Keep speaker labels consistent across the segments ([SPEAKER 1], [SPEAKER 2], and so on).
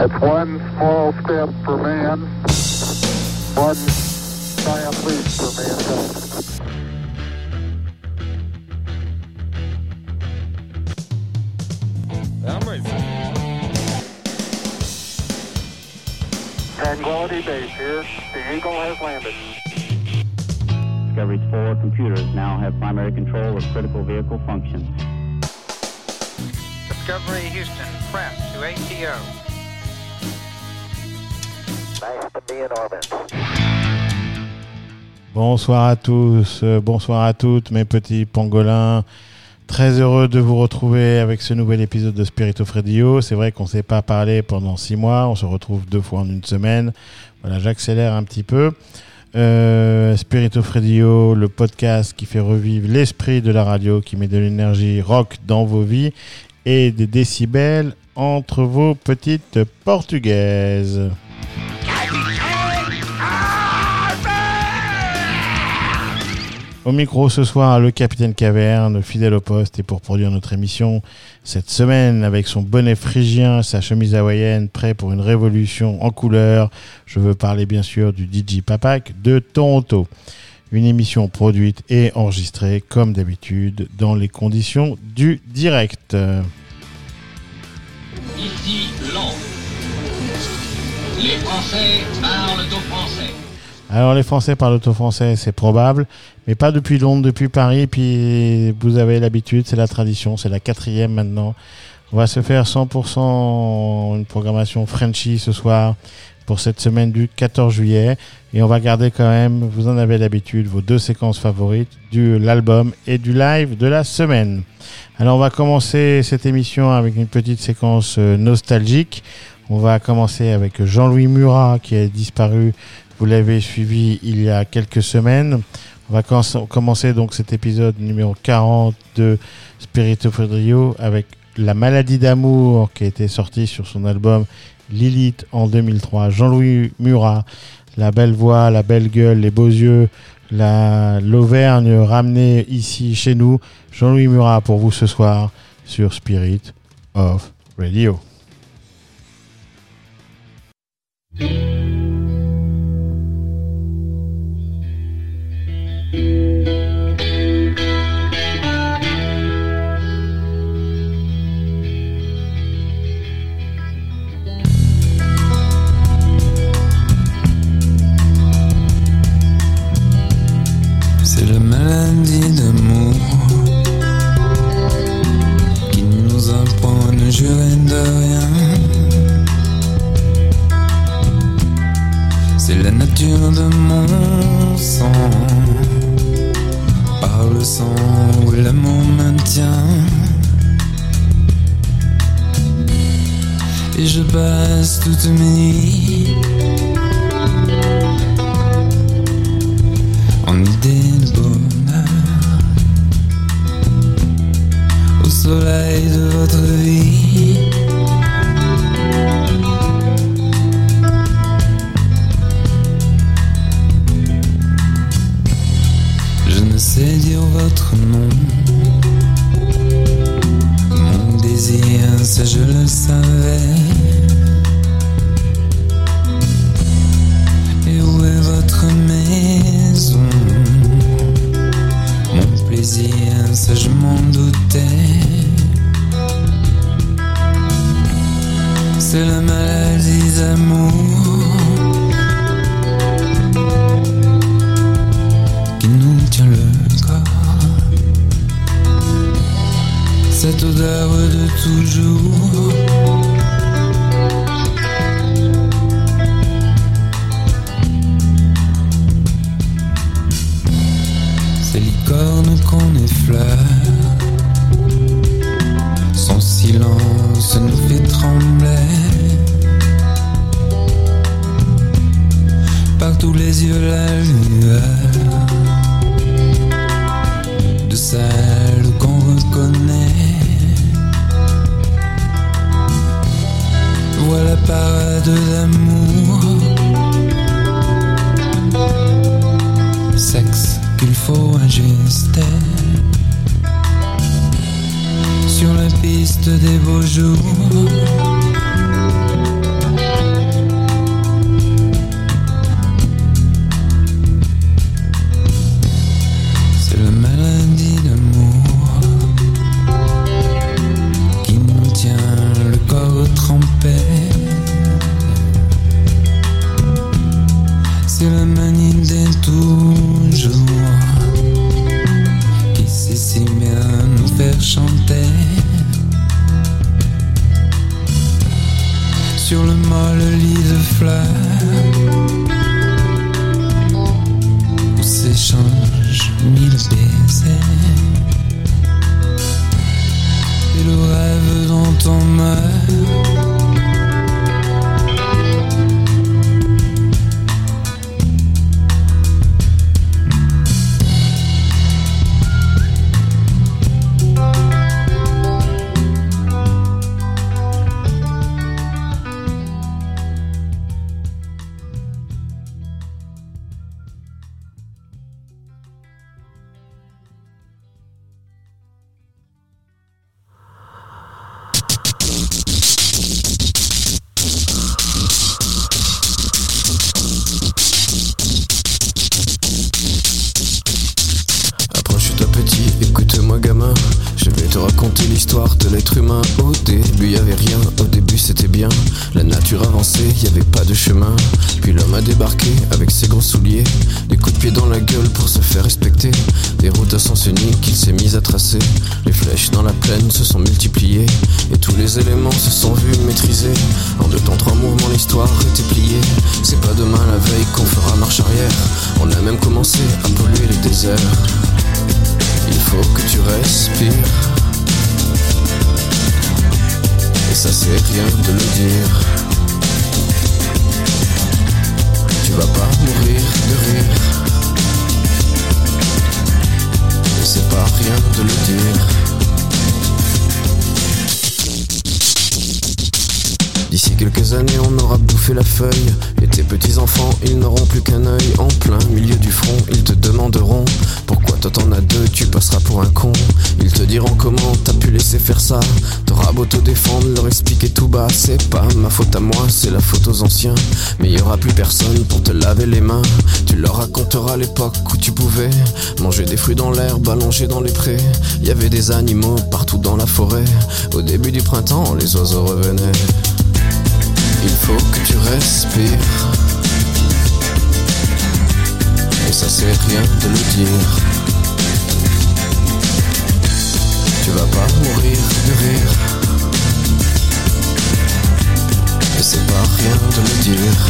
[SPEAKER 1] That's one small step for man, one giant leap for mankind.
[SPEAKER 2] I'm ready.
[SPEAKER 1] Tranquility Base here. The Eagle has landed.
[SPEAKER 3] Discovery's four computers now have primary control of critical vehicle functions.
[SPEAKER 4] Discovery Houston, press to ATO.
[SPEAKER 5] Bonsoir à tous, euh, bonsoir à toutes mes petits pangolins. Très heureux de vous retrouver avec ce nouvel épisode de Spirit of Radio. C'est vrai qu'on ne s'est pas parlé pendant six mois, on se retrouve deux fois en une semaine. Voilà, j'accélère un petit peu. Euh, Spirit of Radio, le podcast qui fait revivre l'esprit de la radio, qui met de l'énergie rock dans vos vies et des décibels entre vos petites portugaises. Au micro ce soir, le capitaine Caverne, fidèle au poste, et pour produire notre émission cette semaine avec son bonnet phrygien, sa chemise hawaïenne, prêt pour une révolution en couleur. Je veux parler bien sûr du DJ Papak de Toronto. Une émission produite et enregistrée comme d'habitude dans les conditions du direct.
[SPEAKER 6] Les Français parlent au français.
[SPEAKER 5] Alors les Français parlent auto-français, c'est probable, mais pas depuis Londres, depuis Paris. Puis vous avez l'habitude, c'est la tradition, c'est la quatrième maintenant. On va se faire 100% une programmation Frenchy ce soir pour cette semaine du 14 juillet. Et on va garder quand même, vous en avez l'habitude, vos deux séquences favorites, de l'album et du live de la semaine. Alors on va commencer cette émission avec une petite séquence euh, nostalgique. On va commencer avec Jean-Louis Murat qui a disparu vous l'avez suivi il y a quelques semaines. On va com- commencer donc cet épisode numéro 40 de Spirit of Radio avec La maladie d'amour qui a été sorti sur son album Lilith en 2003. Jean-Louis Murat, la belle voix, la belle gueule, les beaux yeux, la l'Auvergne ramenée ici chez nous. Jean-Louis Murat pour vous ce soir sur Spirit of Radio.
[SPEAKER 7] Maladie d'amour qui nous apprend à ne jurer de rien. C'est la nature de mon sang, par le sang où l'amour maintient. Et je passe toutes mes nuits en idée soleil de votre vie. Je ne sais dire votre nom. Mon désir, ça je le savais. Et où est votre maison? Plaisir, ça je m'en doutais. C'est la maladie d'amour qui nous tient le corps. Cette odeur de toujours.
[SPEAKER 8] L'époque où tu pouvais manger des fruits dans l'herbe, allongé dans les prés. Y avait des animaux partout dans la forêt. Au début du printemps, les oiseaux revenaient. Il faut que tu respires. Et ça c'est rien de le dire. Tu vas pas mourir de rire. Et c'est pas rien de le dire.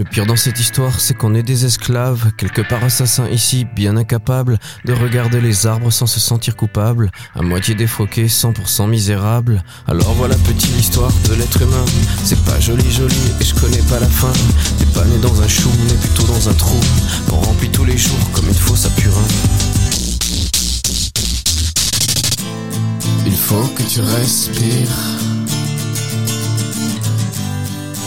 [SPEAKER 8] Le pire dans cette histoire, c'est qu'on est des esclaves, quelque part assassins ici, bien incapables de regarder les arbres sans se sentir coupables, à moitié défroqués, 100% misérables. Alors voilà petite l'histoire de l'être humain. C'est pas joli joli et je connais pas la fin. T'es pas né dans un chou, mais plutôt dans un trou. On remplit tous les jours comme une fosse à purin. Il faut que tu respires.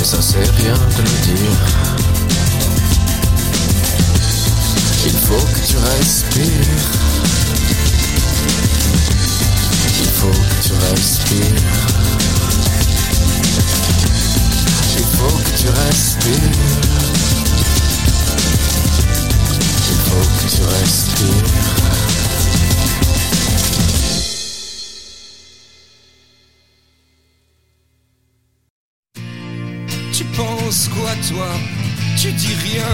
[SPEAKER 8] Et ça c'est rien de le dire. Il faut que tu respires. Il faut que tu respires. Il faut que tu respires. Il faut que tu respires.
[SPEAKER 9] Penses quoi toi Tu dis rien.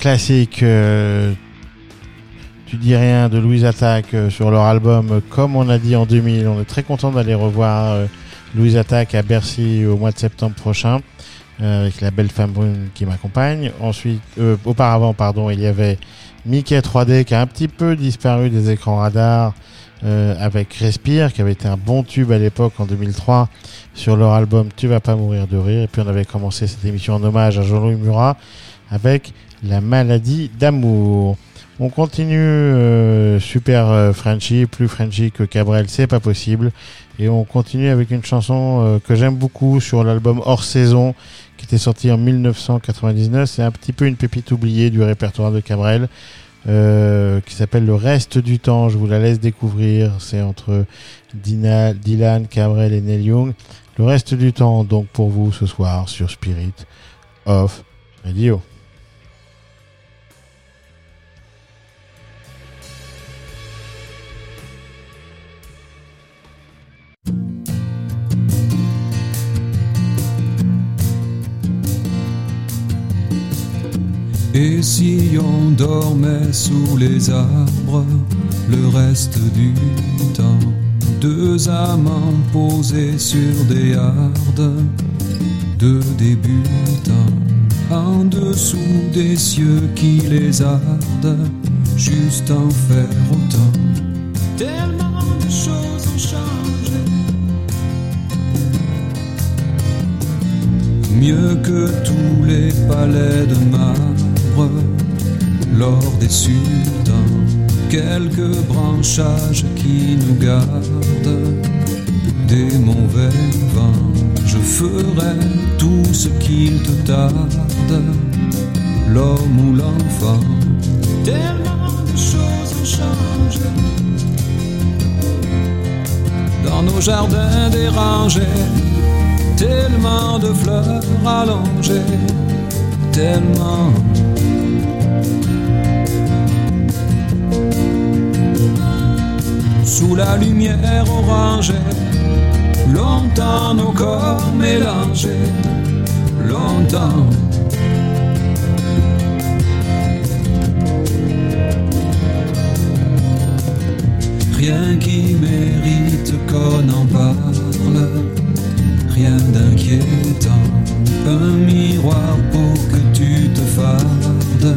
[SPEAKER 5] Classique. euh, tu dis rien de Louise Attaque euh, sur leur album euh, Comme on a dit en 2000. On est très content d'aller revoir Louise Attaque à Bercy au mois de septembre prochain avec la belle femme brune qui m'accompagne. Ensuite, auparavant, pardon, il y avait Mickey 3D qui a un petit peu disparu des écrans radars avec Respire qui avait été un bon tube à l'époque en 2003 sur leur album Tu vas pas mourir de rire. Et puis on avait commencé cette émission en hommage à Jean-Louis Murat avec La maladie d'amour. On continue euh, super euh, Frenchy, plus Frenchy que Cabrel, c'est pas possible. Et on continue avec une chanson euh, que j'aime beaucoup sur l'album Hors Saison qui était sorti en 1999. C'est un petit peu une pépite oubliée du répertoire de Cabrel. euh, qui s'appelle Le Reste du Temps. Je vous la laisse découvrir. C'est entre Dina, Dylan, Cabrel et Neil Young. Le Reste du Temps, donc pour vous ce soir sur Spirit of Radio.
[SPEAKER 10] Et si on dormait sous les arbres le reste du temps Deux amants posés sur des hardes Deux débutants En dessous des cieux qui les ardent Juste en faire autant. Tellement de choses ont changé. Mieux que tous les palais de Lors des sultans Quelques branchages qui nous gardent Des mauvais vents Je ferai tout ce qu'il te tarde L'homme ou l'enfant. Tellement de choses changé. Dans nos jardins dérangés tellement de fleurs allongées, tellement. Sous la lumière orangée, longtemps nos corps mélangés, longtemps. Rien qui mérite qu'on en parle rien d'inquiétant. Un miroir pour que tu te fardes.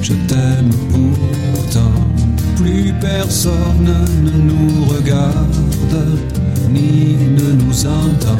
[SPEAKER 10] Je t'aime pourtant. Plus personne ne nous regarde, ni ne nous entend.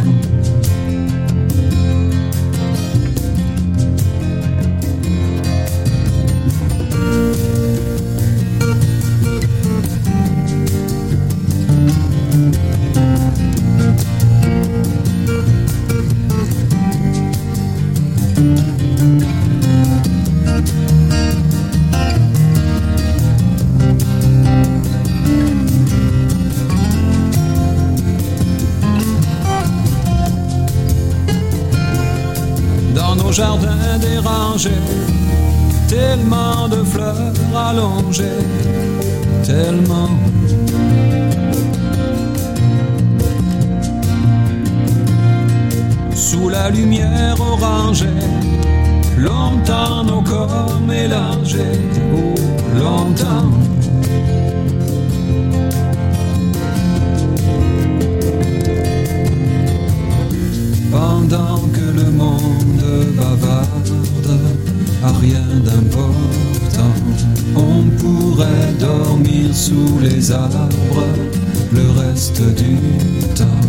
[SPEAKER 10] Tellement. Sous la lumière orangée, longtemps nos corps mélangés, oh, longtemps. Pendant que le monde bavarde à rien d'important, on pourrait dormir sous les arbres
[SPEAKER 11] le reste du temps.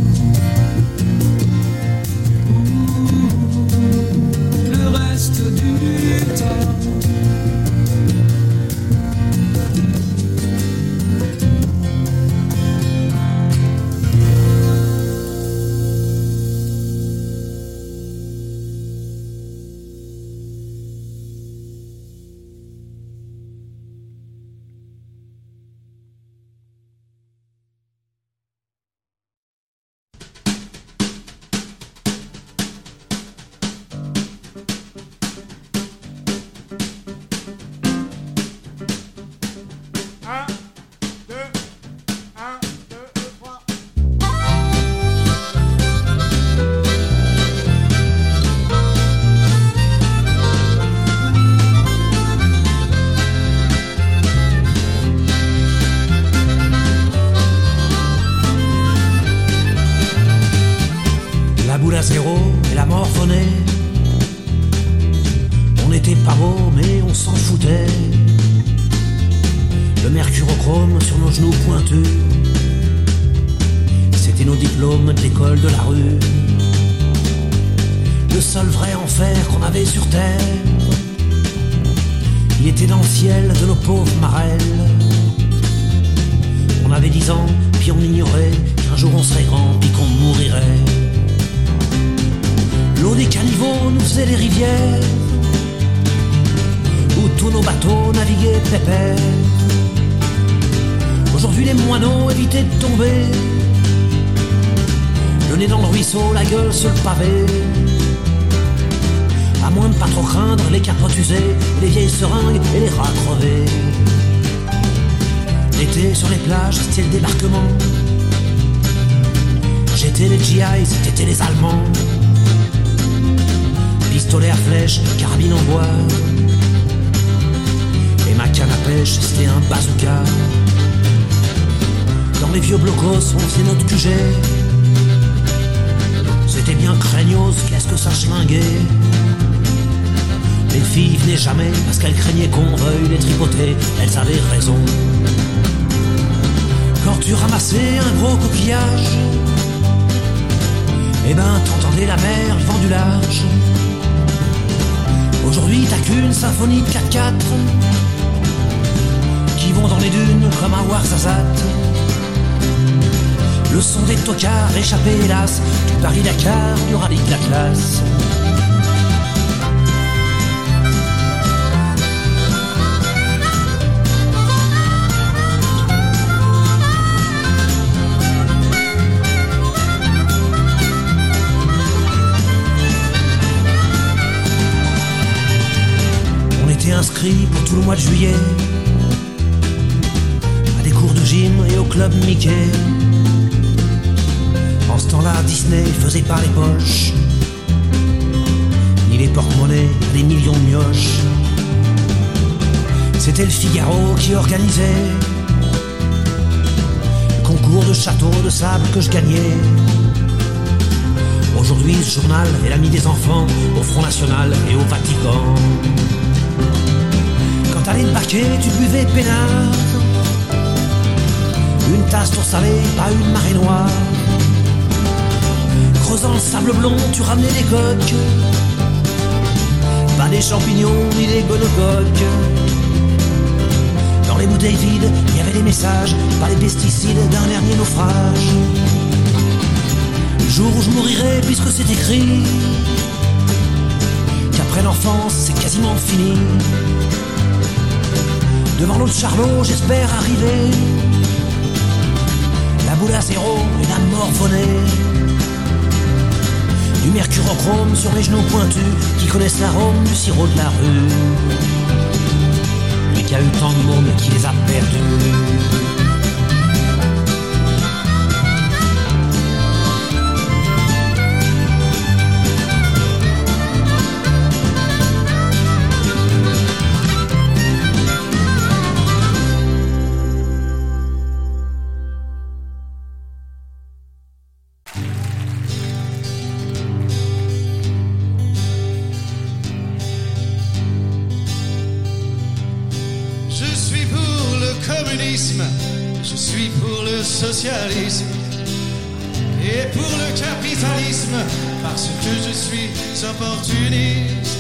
[SPEAKER 12] Et pour le
[SPEAKER 13] capitalisme parce que je suis opportuniste.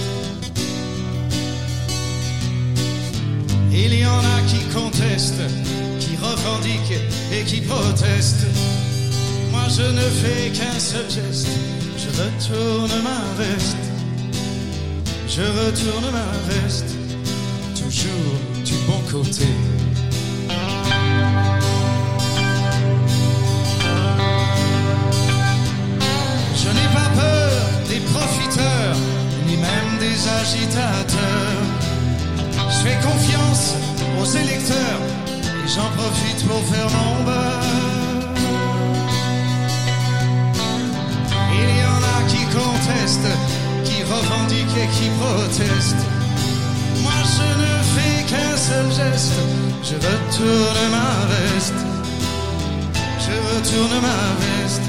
[SPEAKER 13] Il y en a qui contestent, qui revendiquent et qui protestent. Moi je ne fais qu'un seul geste, je retourne ma veste. Je retourne ma veste, toujours du bon côté. Des agitateurs. Je fais confiance aux électeurs et j'en profite pour faire mon beurre. Il y en a qui contestent, qui revendiquent et qui protestent. Moi je ne fais qu'un seul geste, je retourne ma veste. Je retourne ma veste,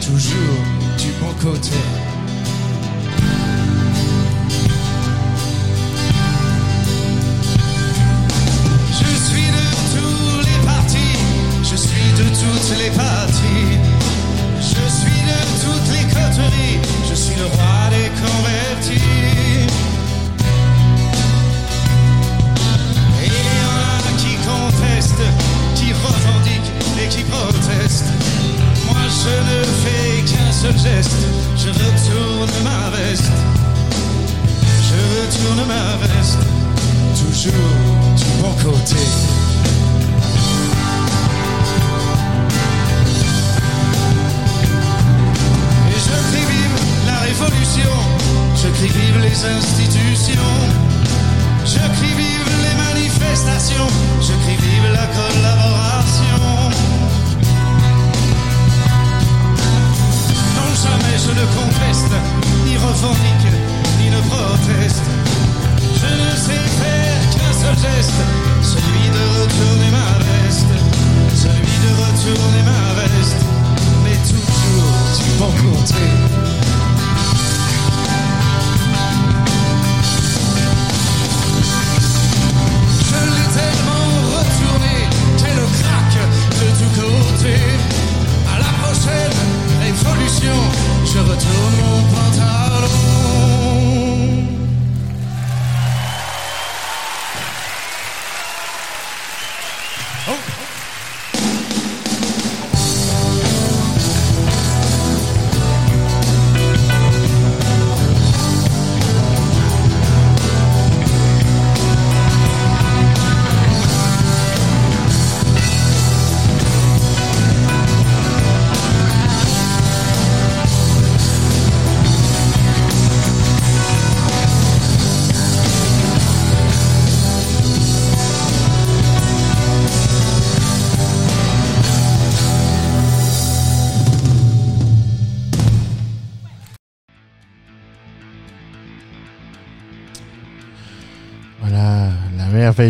[SPEAKER 13] toujours du bon côté. Je suis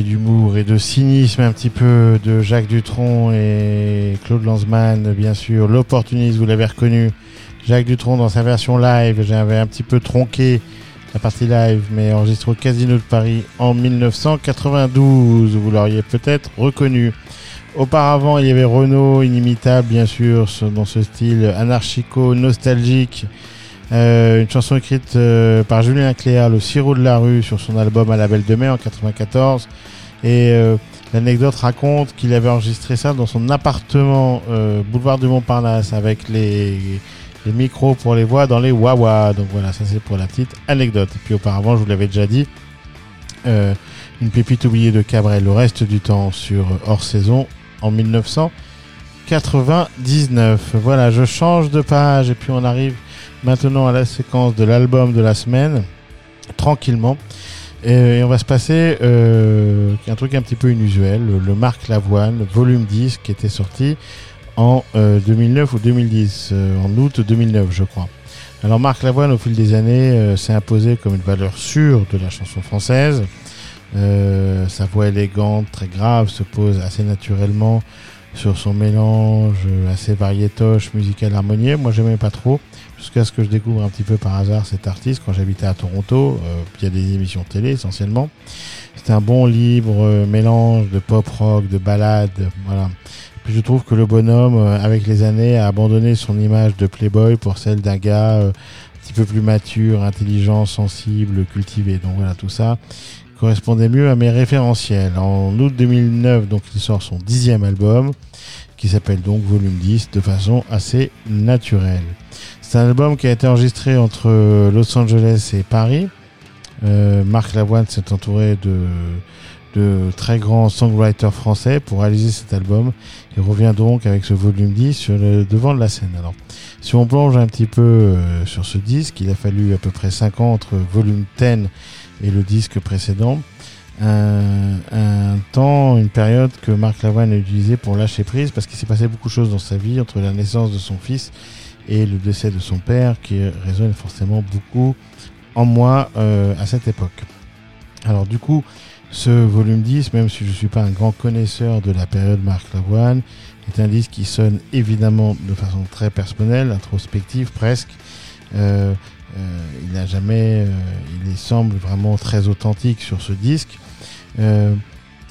[SPEAKER 5] d'humour et de cynisme un petit peu de Jacques Dutronc et Claude Lanzmann, bien sûr. L'opportuniste, vous l'avez reconnu. Jacques Dutronc dans sa version live, j'avais un petit peu tronqué la partie live, mais enregistré au Casino de Paris en 1992. Vous l'auriez peut-être reconnu. Auparavant, il y avait Renault, inimitable, bien sûr, dans ce style anarchico-nostalgique. Euh, une chanson écrite euh, par Julien Cléa, Le sirop de la rue, sur son album À la Belle de Mai en 94. Et euh, l'anecdote raconte qu'il avait enregistré ça dans son appartement, euh, boulevard du Montparnasse, avec les, les micros pour les voix dans les Wawa. Donc voilà, ça c'est pour la petite anecdote. Et puis auparavant, je vous l'avais déjà dit, euh, une pépite oubliée de Cabrel, le reste du temps sur hors saison en 1999. Voilà, je change de page et puis on arrive maintenant à la séquence de l'album de la semaine, tranquillement. Et, on va se passer euh, un truc un petit peu inusuel, le, Marc Lavoine, volume 10, qui était sorti en euh, 2009 ou 2010, euh, en août 2009 je crois. Alors Marc Lavoine au fil des années euh, s'est imposé comme une valeur sûre de la chanson française. Euh, sa voix élégante, très grave, se pose assez naturellement sur son mélange euh, assez variétoche, musical harmonieux. Moi j'aimais pas trop, jusqu'à ce que je découvre un petit peu par hasard cet artiste quand j'habitais à Toronto, euh, il y a des émissions télé essentiellement. C'était un bon libre euh, mélange de pop rock, de ballade, voilà. Puis je trouve que le bonhomme, euh, avec les années, a abandonné son image de playboy pour celle d'un gars euh, un petit peu plus mature, intelligent, sensible, cultivé. Donc voilà, tout ça correspondait mieux à mes référentiels. En août 2009, donc il sort son dixième album, qui s'appelle donc Volume 10, de façon assez naturelle. C'est un album qui a été enregistré entre Los Angeles et Paris. Euh, Marc Lavoine s'est entouré de, de très grands songwriters français pour réaliser cet album. Il revient donc avec ce volume 10 sur le devant de la scène. Alors, si on plonge un petit peu euh, sur ce disque, il a fallu à peu près 5 ans entre volume 10 et le disque précédent. Un, un temps, une période que Marc Lavoine a utilisé pour lâcher prise parce qu'il s'est passé beaucoup de choses dans sa vie entre la naissance de son fils et le décès de son père qui résonne forcément beaucoup en moi euh, à cette époque. Alors du coup, ce volume 10, même si je ne suis pas un grand connaisseur de la période Marc Lavoine, est un disque qui sonne évidemment de façon très personnelle, introspective presque. Euh, euh, il n'a jamais, euh, il semble vraiment très authentique sur ce disque. Euh,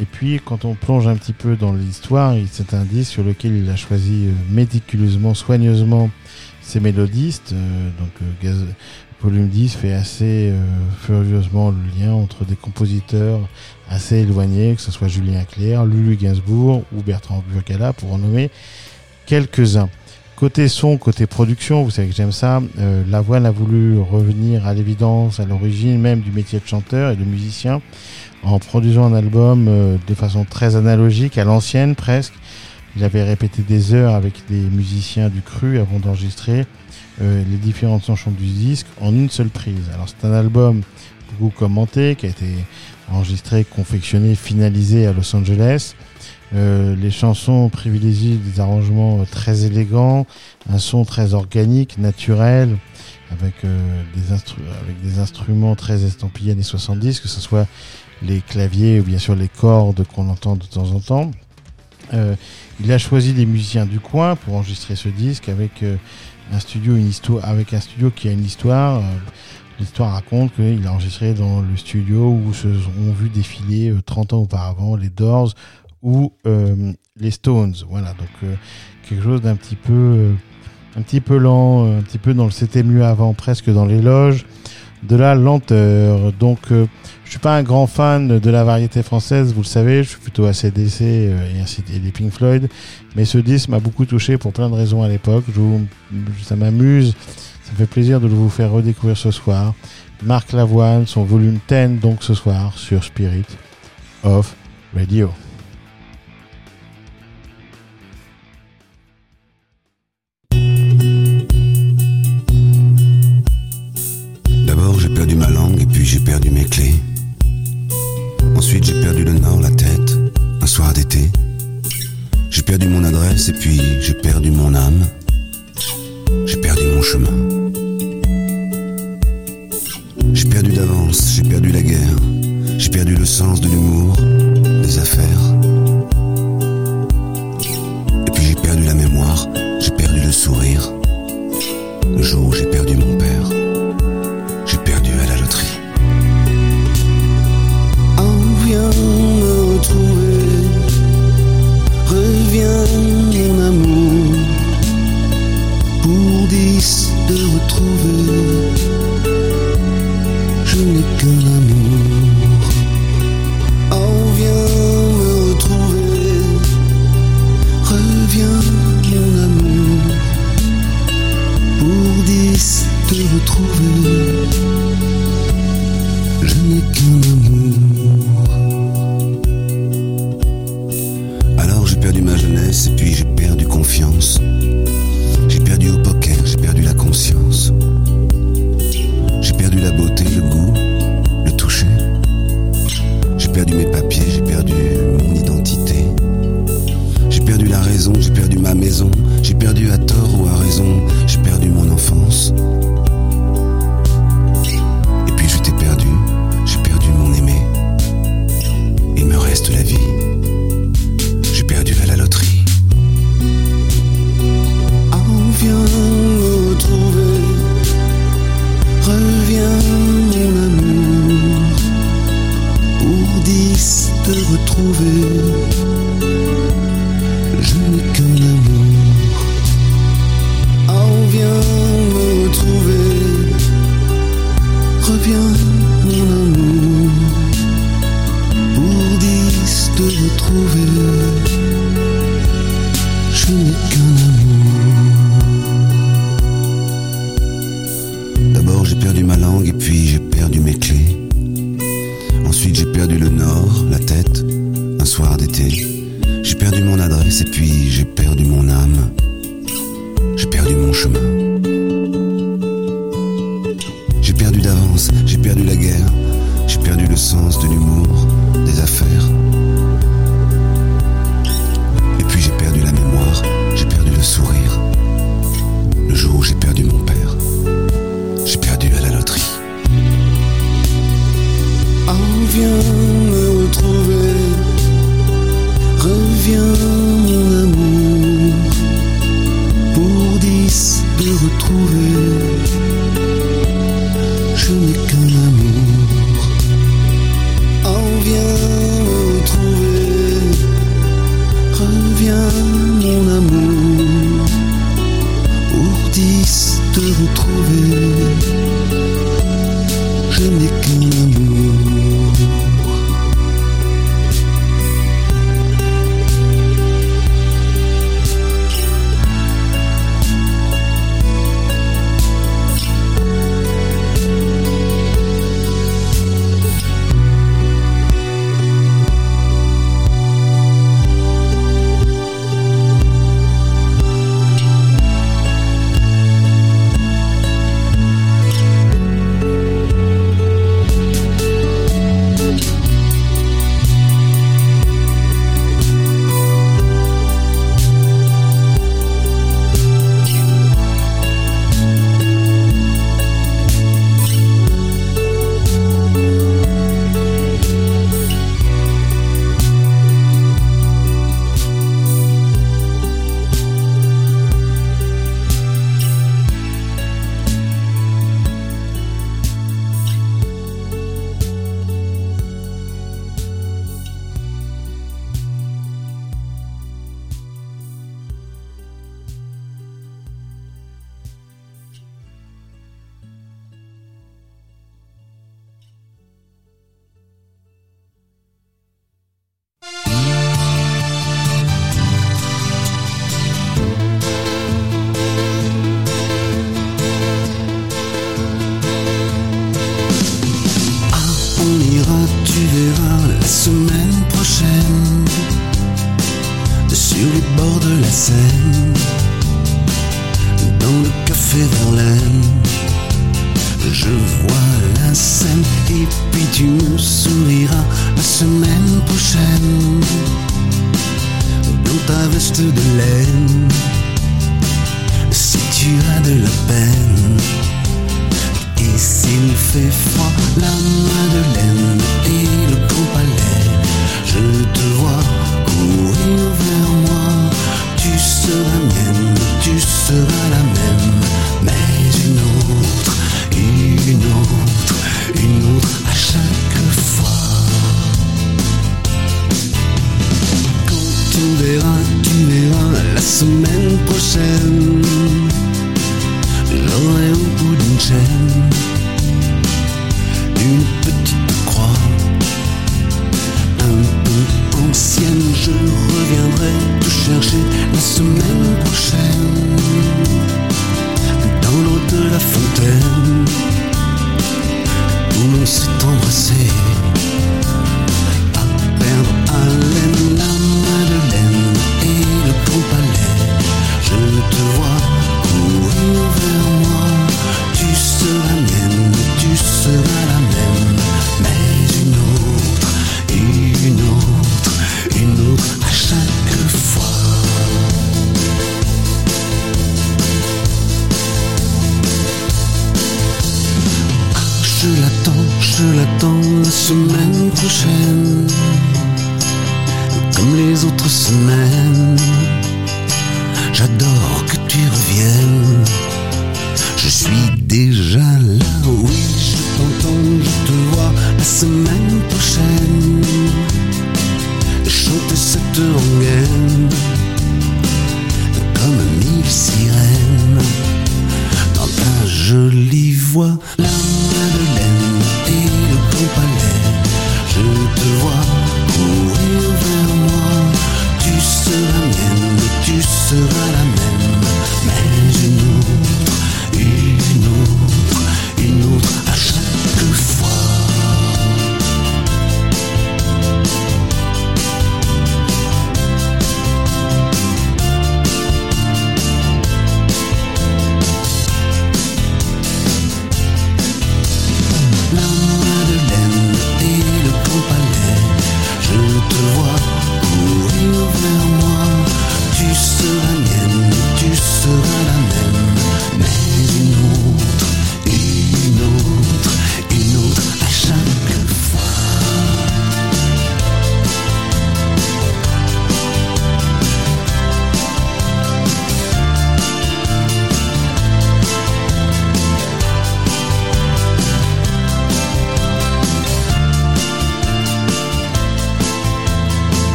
[SPEAKER 5] et puis, quand on plonge un petit peu dans l'histoire, c'est un disque sur lequel il a choisi euh, méticuleusement, soigneusement ses mélodistes. Euh, donc, euh, Volume 10 fait assez euh, furieusement le lien entre des compositeurs assez éloignés, que ce soit Julien Clerc, Lulu Gainsbourg ou Bertrand Burgala, pour en nommer quelques-uns. Côté son, côté production, vous savez que j'aime ça, euh, Lavoine a voulu revenir à l'évidence, à l'origine même du métier de chanteur et de musicien, en produisant un album euh, de façon très analogique, à l'ancienne presque. Il avait répété des heures avec des musiciens du cru avant d'enregistrer euh, les différentes chansons du disque en une seule prise. Alors c'est un album beaucoup commenté, qui a été enregistré, confectionné, finalisé à Los Angeles. Euh, les chansons privilégient des arrangements euh, très élégants, un son très organique, naturel, avec, euh, des, avec des instruments très estampillés années 70, que ce soit les claviers ou bien sûr les cordes qu'on entend de temps en temps. Euh, il a choisi des musiciens du coin pour enregistrer ce disque avec euh, un studio, qui a une histoire. Euh, L'histoire raconte qu'il a enregistré dans le studio où se sont vu défiler euh, 30 ans auparavant les Doors ou euh, les Stones. Voilà, donc euh, quelque chose d'un petit peu, euh, un petit peu lent, euh, un petit peu dans le c'était mieux avant, presque dans les loges, de la lenteur. Donc, euh, suis pas un grand fan de la variété française, vous le savez, je suis plutôt ACDC euh, et ainsi et les Pink Floyd, mais ce disque m'a beaucoup touché pour plein de raisons à l'époque. Je Ça m'amuse, ça me fait plaisir de vous faire redécouvrir ce soir. Marc Lavoine, son volume 10 donc ce soir sur Spirit of Radio.
[SPEAKER 14] D'abord j'ai perdu ma langue et puis j'ai perdu mes clés. Ensuite j'ai perdu le nord, la tête, un soir d'été. J'ai perdu mon adresse et puis j'ai perdu mon âme. J'ai perdu mon chemin. J'ai perdu d'avance, j'ai perdu la guerre. J'ai perdu le sens de l'humour, des affaires. Et puis j'ai perdu la mémoire, j'ai perdu le sourire. Le jour où j'ai perdu mon père.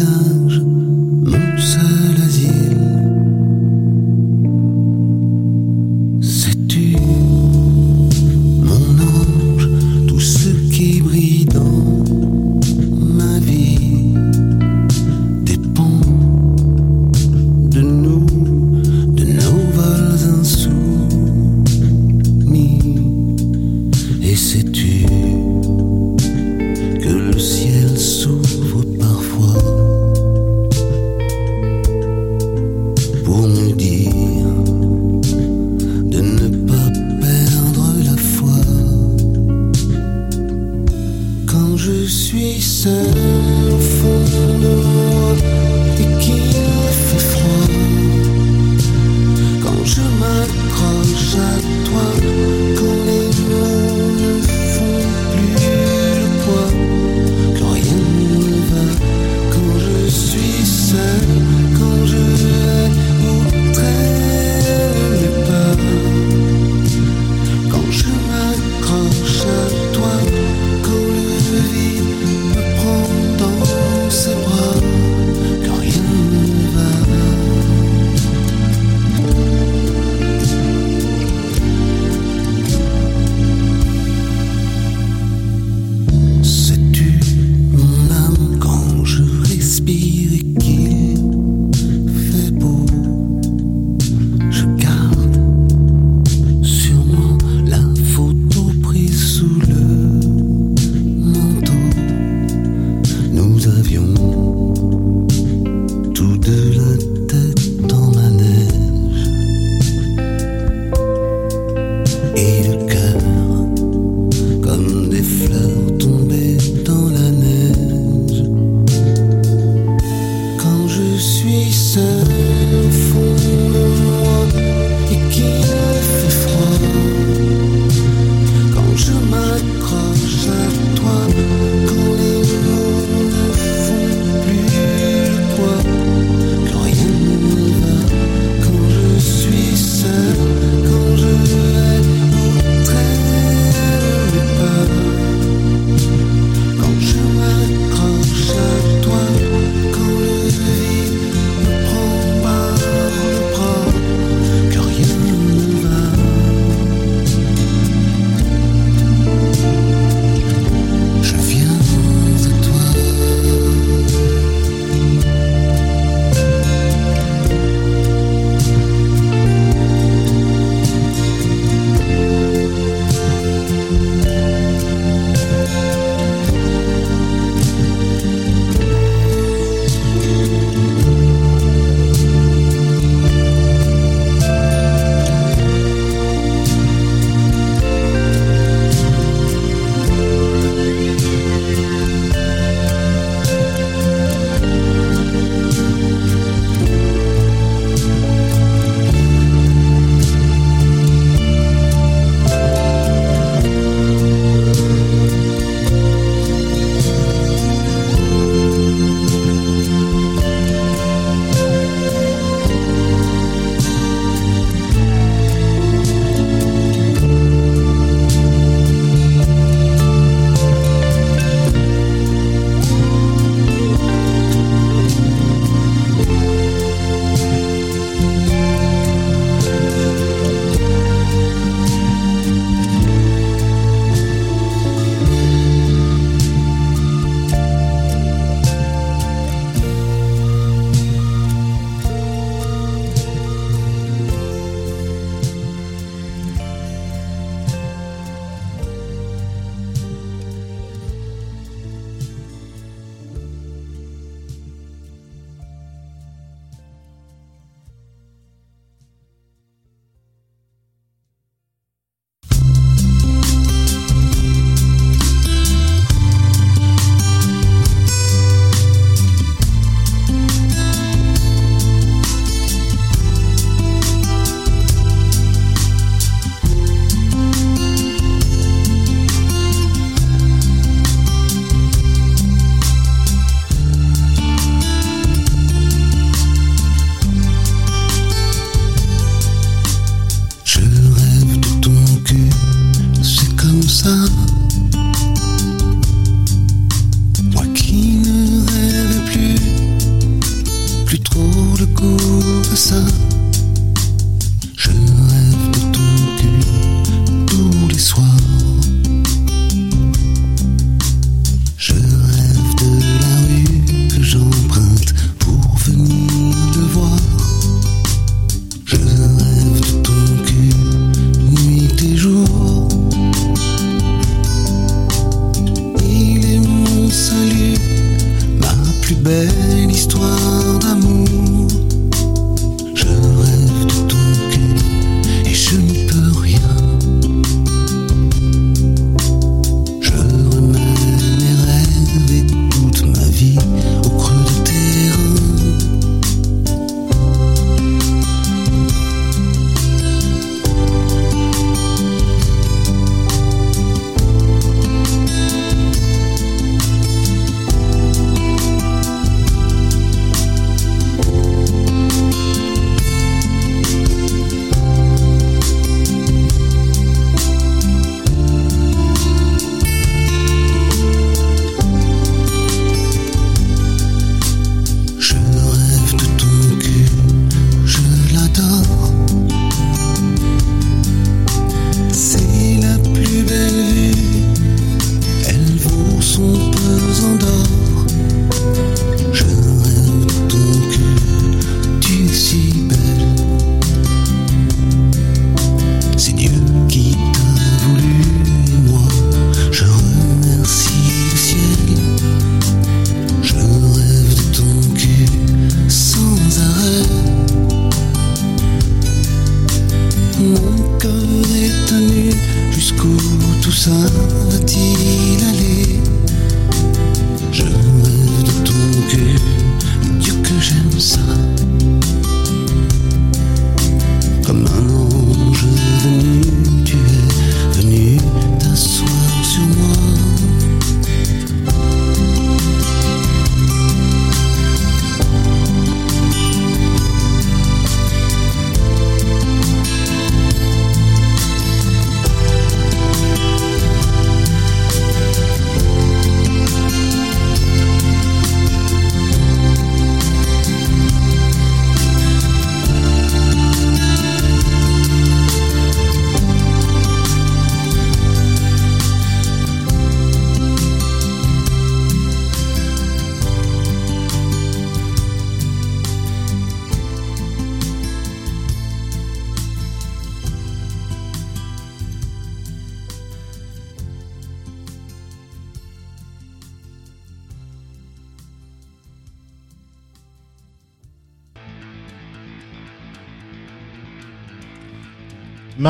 [SPEAKER 14] sun.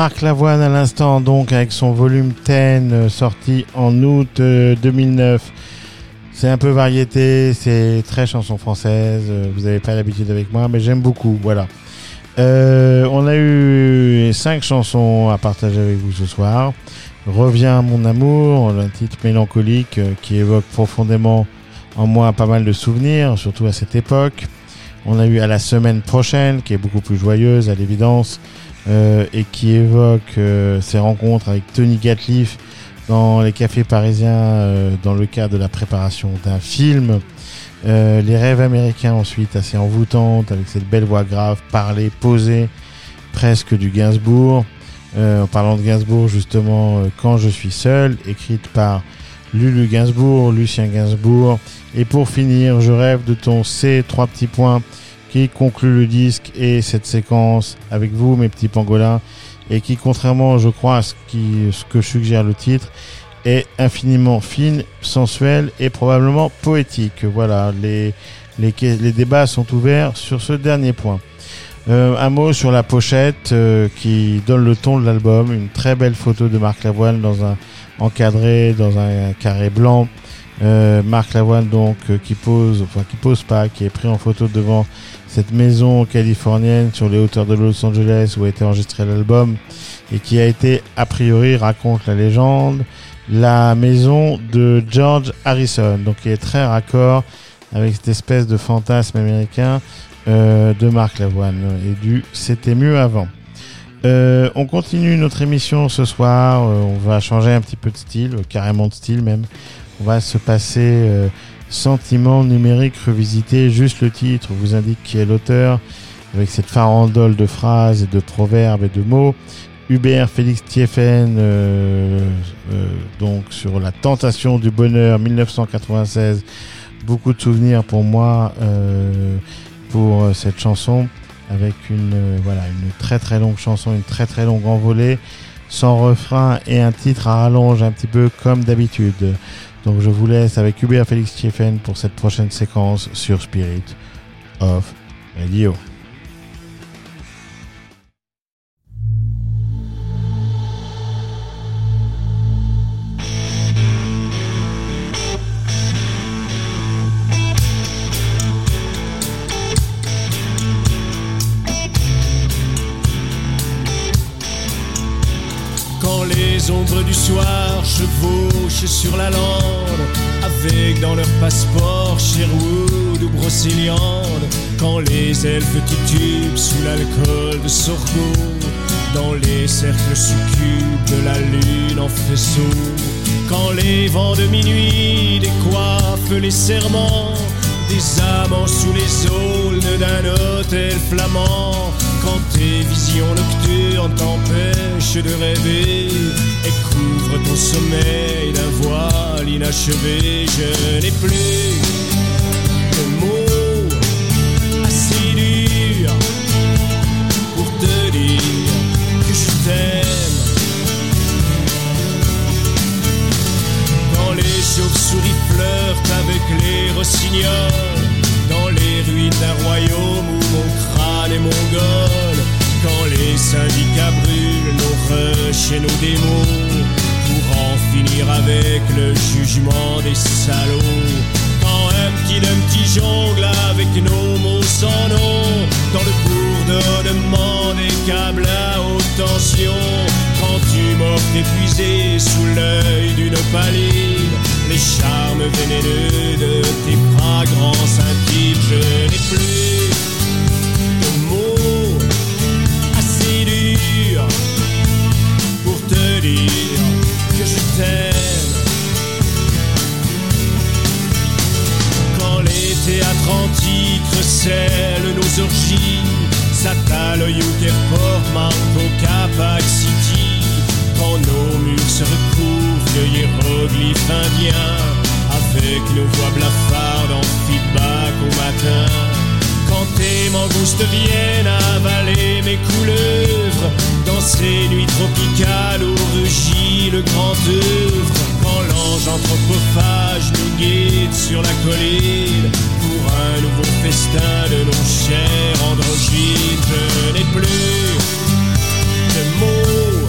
[SPEAKER 5] Marc Lavoine à l'instant donc avec son volume 10 euh, sorti en août euh, 2009. C'est un peu variété, c'est très chanson française. euh, Vous n'avez pas l'habitude avec moi, mais j'aime beaucoup. Voilà. Euh, on a eu cinq chansons à partager avec vous ce soir. Reviens mon amour, un titre mélancolique euh, qui évoque profondément en moi pas mal de souvenirs, surtout à cette époque. On a eu à la semaine prochaine, qui est beaucoup plus joyeuse à l'évidence, euh, et qui évoque euh, ses rencontres avec Tony Gatliff dans les cafés parisiens euh, dans le cadre de la préparation d'un film. Euh, les rêves américains ensuite assez envoûtantes avec cette belle voix grave, parlée, posée, presque du Gainsbourg. Euh, en parlant de Gainsbourg justement, Quand je suis seul, écrite par Lulu Gainsbourg, Lucien Gainsbourg. Et pour finir, je rêve de ton C, trois petits points, qui conclut le disque et cette séquence avec vous, mes petits pangolins, et qui, contrairement, je crois, à ce, qui, ce que suggère le titre, est infiniment fine, sensuelle et probablement poétique. Voilà, les, les, les débats sont ouverts sur ce dernier point. Euh, un mot sur la pochette euh, qui donne le ton de l'album. Une très belle photo de Marc Lavoine dans un encadré dans un carré blanc. Euh, Marc Lavoine donc euh, qui pose, enfin qui pose pas, qui est pris en photo devant cette maison californienne sur les hauteurs de Los Angeles où a été enregistré l'album et qui a été a priori raconte la légende la maison de George Harrison donc qui est très raccord avec cette espèce de fantasme américain euh, de Marc Lavoine et du c'était mieux avant. Euh, on continue notre émission ce soir. Euh, on va changer un petit peu de style, euh, carrément de style même. On va se passer euh, Sentiment numérique revisité, juste le titre vous indique qui est l'auteur, avec cette farandole de phrases et de proverbes et de mots. Hubert Félix Thieffen, euh, euh, donc sur la tentation du bonheur 1996. Beaucoup de souvenirs pour moi euh, pour cette chanson, avec une voilà une très très longue chanson, une très très longue envolée, sans refrain et un titre à rallonge un petit peu comme d'habitude. Donc je vous laisse avec Hubert Félix Thieffen pour cette prochaine séquence sur Spirit of Radio.
[SPEAKER 15] Soir chevauchent sur la lande, avec dans leur passeport Sherwood ou Brocéliande, quand les elfes titubent sous l'alcool de Sorgho, dans les cercles succubes de la lune en faisceau, quand les vents de minuit décoiffent les serments, des amants sous les aulnes d'un hôtel flamand, quand tes visions nocturnes t'empêchent de rêver et couvrent ton sommeil d'un voile inachevé, je n'ai plus de mots assez durs pour te dire que je t'aime. Quand les chauves-souris flirtent avec les rossignols, dans les ruines d'un royaume où mon crâne est mongol, quand les syndicats brûlent nos rushs et nos démons, pour en finir avec le jugement des salauds. Quand un petit petit jongle avec nos mots sans nom, dans le bourdonnement des câbles à haute tension, quand tu m'offres épuisé sous l'œil d'une opaline, les charmes vénéneux de tes fragrances intimes, je n'ai plus te dire que je t'aime. Quand les théâtres antiques nos orgies, Satal, Youkerport, Marco, Capac City, quand nos murs se recouvrent de hiéroglyphes indiens, avec nos voix blafardes en feedback au matin. Quand tes mangoustes viennent avaler mes couleuvres Ces nuits tropicales où rugit le grand œuvre Quand l'ange anthropophage nous guide sur la colline Pour un nouveau festin de nos chairs androgynes Je n'ai plus de mots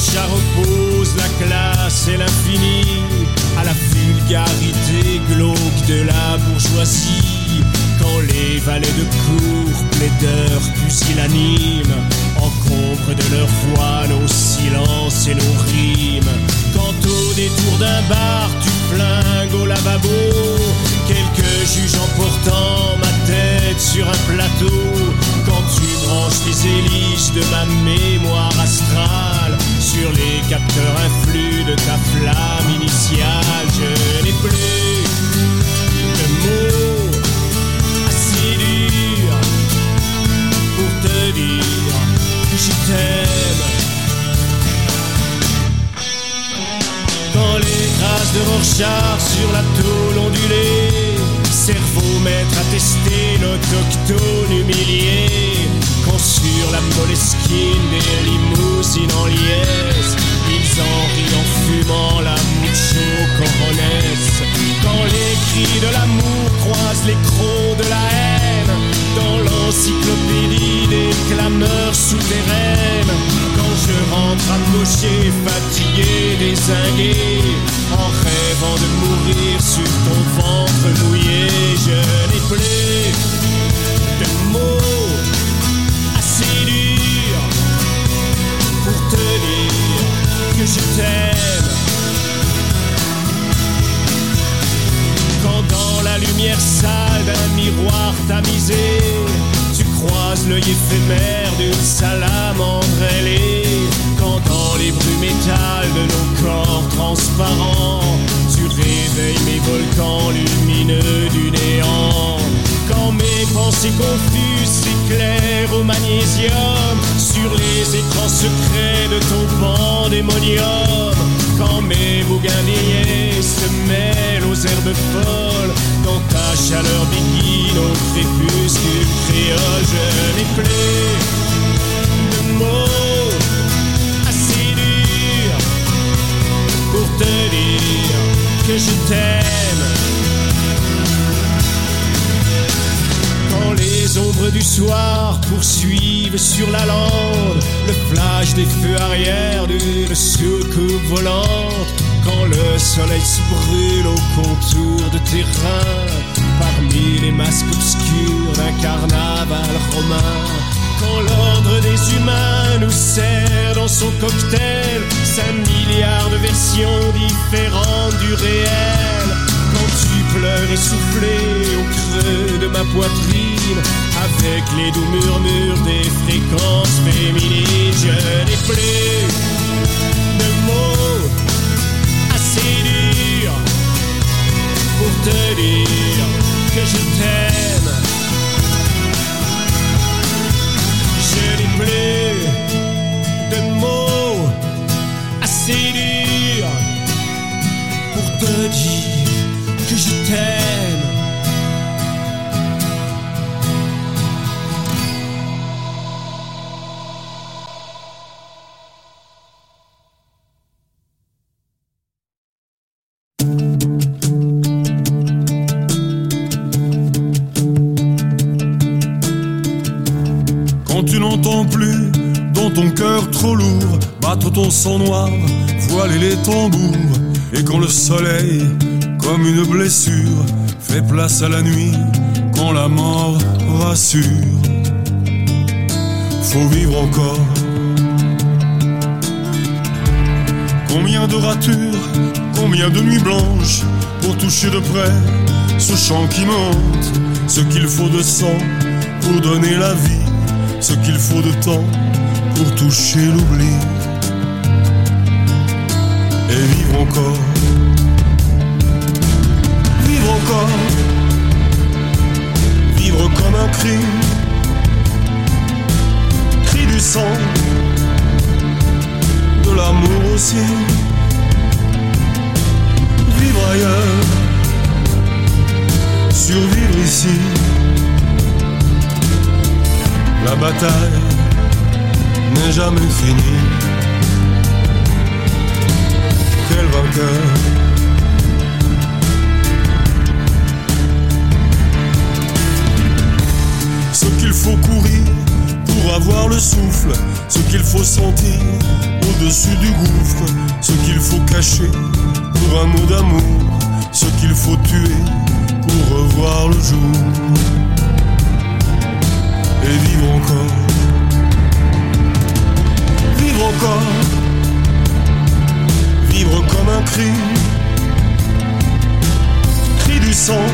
[SPEAKER 15] clochards opposent la classe et l'infini. À la vulgarité glauque de la bourgeoisie, quand les valets de cour, plaideurs pusillaniment, encombrent de leur voix nos silences et nos rimes, quand au détour d'un bar tu flingues au lavabo, quelques juges emportant ma tête sur un plateau, quand tu branches les hélices de ma mémoire astrale sur les capteurs influx de ta flamme initiale, je n'ai plus de mots assez durs pour te dire que je t'aime. Quand les traces de Rorschach sur la tôle ondulée Cerveau maître à tester l'autochtone humilié sur la moleskine des limousines en liesse. Ils en rient en fumant la mucho coronesse Quand les cris de l'amour croisent les crocs de la haine. Dans l'encyclopédie des clameurs souterraines. Quand je rentre à gaucher, fatigué, désingué. En rêvant de mourir sur ton ventre mouillé Je n'ai plus je t'aime. Quand dans la lumière sale d'un miroir tamisé, tu croises l'œil éphémère d'une salamandre. Quand dans les brumes métal de nos corps transparents, tu réveilles mes volcans lumineux du néant. Mes pensées confuses s'éclairent au magnésium sur les écrans secrets de ton pandémonium. Quand mes bougainvilliers se mêlent aux herbes folles, dans ta chaleur biguine au crépuscule créole, je n'ai plus de mots assez durs pour te dire que je t'aime. Quand les ombres du soir poursuivent sur la lande le flash des feux arrière d'une soucoupe volante, quand le soleil se brûle au contour de tes reins, parmi les masques obscurs d'un carnaval romain, quand l'ordre des humains nous sert dans son cocktail cinq milliards de versions différentes du réel. Quand tu pleures essoufflé au creux de ma poitrine, avec les doux murmures des fréquences féminines, je n'ai plus de mots assez durs pour te dire que je t'aime. Je n'ai plus de mots assez durs pour te dire que je t'aime.
[SPEAKER 16] N'entends plus dans ton cœur trop lourd battre ton sang noir, voiler les tambours, et quand le soleil, comme une blessure, fait place à la nuit, quand la mort rassure, faut vivre encore. Combien de ratures, combien de nuits blanches pour toucher de près ce chant qui monte, ce qu'il faut de sang pour donner la vie, ce qu'il faut de temps pour toucher l'oubli et vivre encore. Vivre encore, vivre comme un cri, cri du sang, de l'amour aussi. Vivre ailleurs, survivre ici. La bataille n'est jamais finie. Quel vainqueur Ce qu'il faut courir pour avoir le souffle, ce qu'il faut sentir au-dessus du gouffre, ce qu'il faut cacher pour un mot d'amour, ce qu'il faut tuer pour revoir le jour et vivre encore. Vivre encore. Vivre comme un cri. Cri du sang.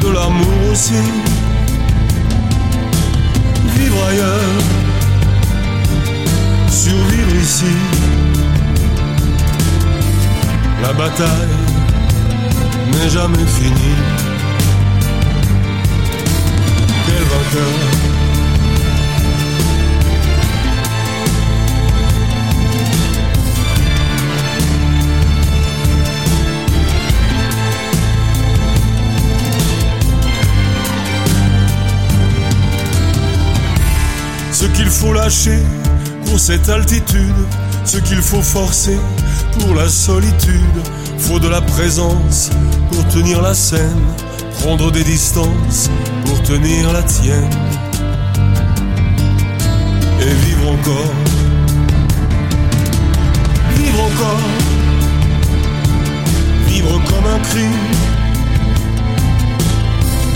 [SPEAKER 16] De l'amour aussi. Vivre ailleurs. Survivre ici. La bataille n'est jamais finie. Ce qu'il faut lâcher pour cette altitude, ce qu'il faut forcer pour la solitude, faut de la présence pour tenir la scène, prendre des distances pour tenir la tienne et vivre encore. Vivre encore. Vivre comme un cri.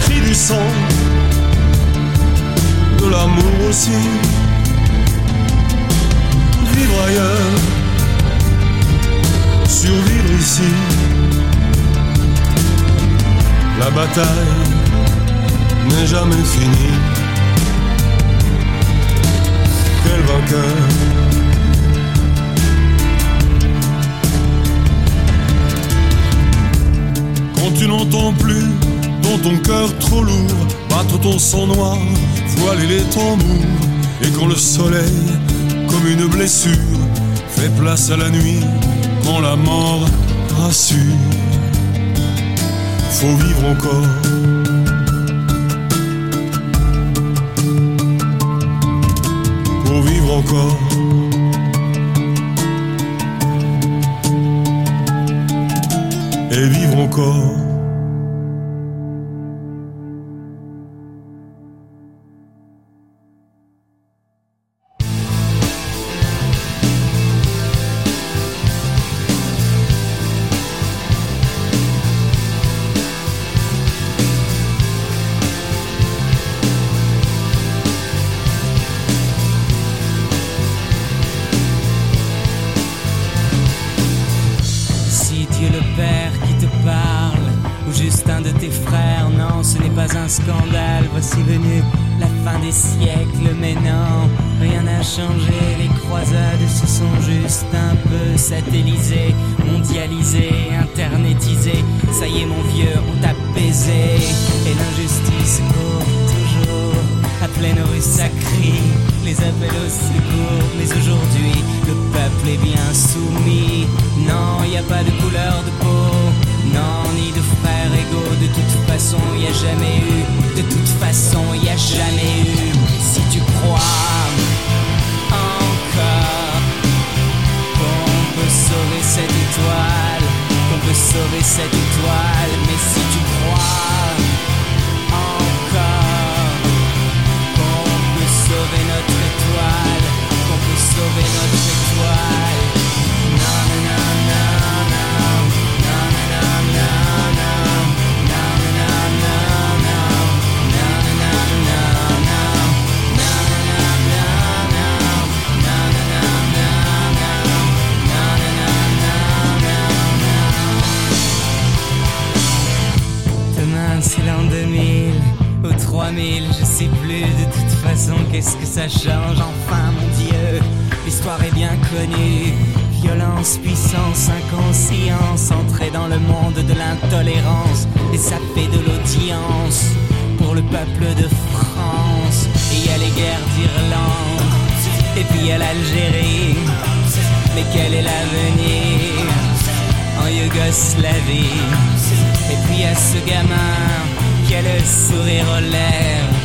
[SPEAKER 16] Cri du sang. De l'amour aussi. Vivre ailleurs. Survivre ici. La bataille n'est jamais finie. Quel vainqueur Quand tu n'entends plus dans ton cœur trop lourd battre ton sang noir, voiler les tambours, et quand le soleil, comme une blessure, fait place à la nuit, quand la mort rassure faut vivre encore. Faut vivre encore. Et vivre encore.
[SPEAKER 17] Les croisades se sont juste un peu satellisées, mondialisées, internetisées. Ça y est, mon vieux, on t'a baisé. Et l'injustice court toujours à pleine rue sacrée. Les appels au secours, mais aujourd'hui, le peuple est bien soumis. Non, y a pas de couleur de peau, non, ni de frères égaux. De toute façon, y a jamais eu, de toute façon, y a jamais eu. Sauver cette étoile, mais si tu crois encore qu'on peut sauver notre étoile, qu'on peut sauver notre étoile. Qu'est-ce que ça change enfin mon Dieu, l'histoire est bien connue. Violence, puissance, inconscience, entrer dans le monde de l'intolérance et ça fait de l'audience pour le peuple de France. Et y a les guerres d'Irlande et puis y a l'Algérie. Mais quel est l'avenir en Yougoslavie? Et puis y a ce gamin qui a le sourire aux lèvres.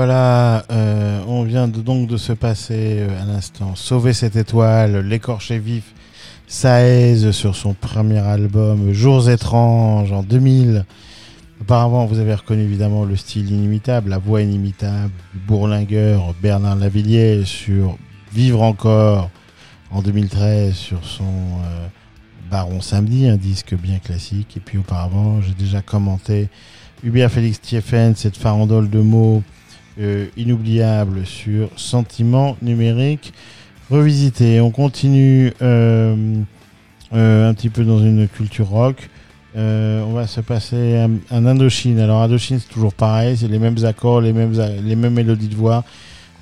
[SPEAKER 5] Voilà, euh, on vient donc de se passer euh, à l'instant Sauver cette étoile, l'écorché vif, Saez sur son premier album Jours étranges en 2000. Auparavant, vous avez reconnu évidemment le style inimitable, la voix inimitable bourlingueur Bernard Lavillier sur Vivre encore en 2013 sur son euh, Baron Samedi, un disque bien classique. Et puis auparavant, j'ai déjà commenté Hubert Félix Thieffen, cette farandole de mots euh, inoubliable sur Sentiment numérique revisité. On continue euh, euh, un petit peu dans une culture rock. On va se passer un, Indochine. Alors Indochine c'est toujours pareil, c'est les mêmes accords, les mêmes les mêmes mélodies de voix.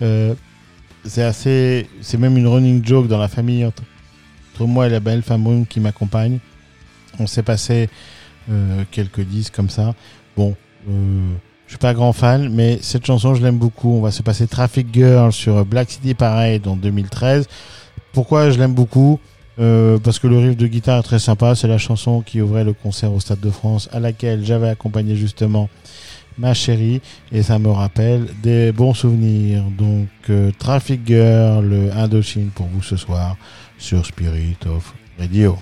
[SPEAKER 5] C'est assez, c'est même une running joke dans la famille entre, moi et la belle femme qui m'accompagne. On s'est passé quelques disques comme ça. Bon, je suis pas grand fan, mais cette chanson je l'aime beaucoup. On va se passer Traffic Girl sur Black City Parade en 2013. Pourquoi je l'aime beaucoup? Euh, Parce que le riff de guitare est très sympa. C'est la chanson qui ouvrait le concert au Stade de France, à laquelle j'avais accompagné justement ma chérie, et ça me rappelle des bons souvenirs. Donc euh, Traffic Girl, Indochine pour vous ce soir sur Spirit of Radio.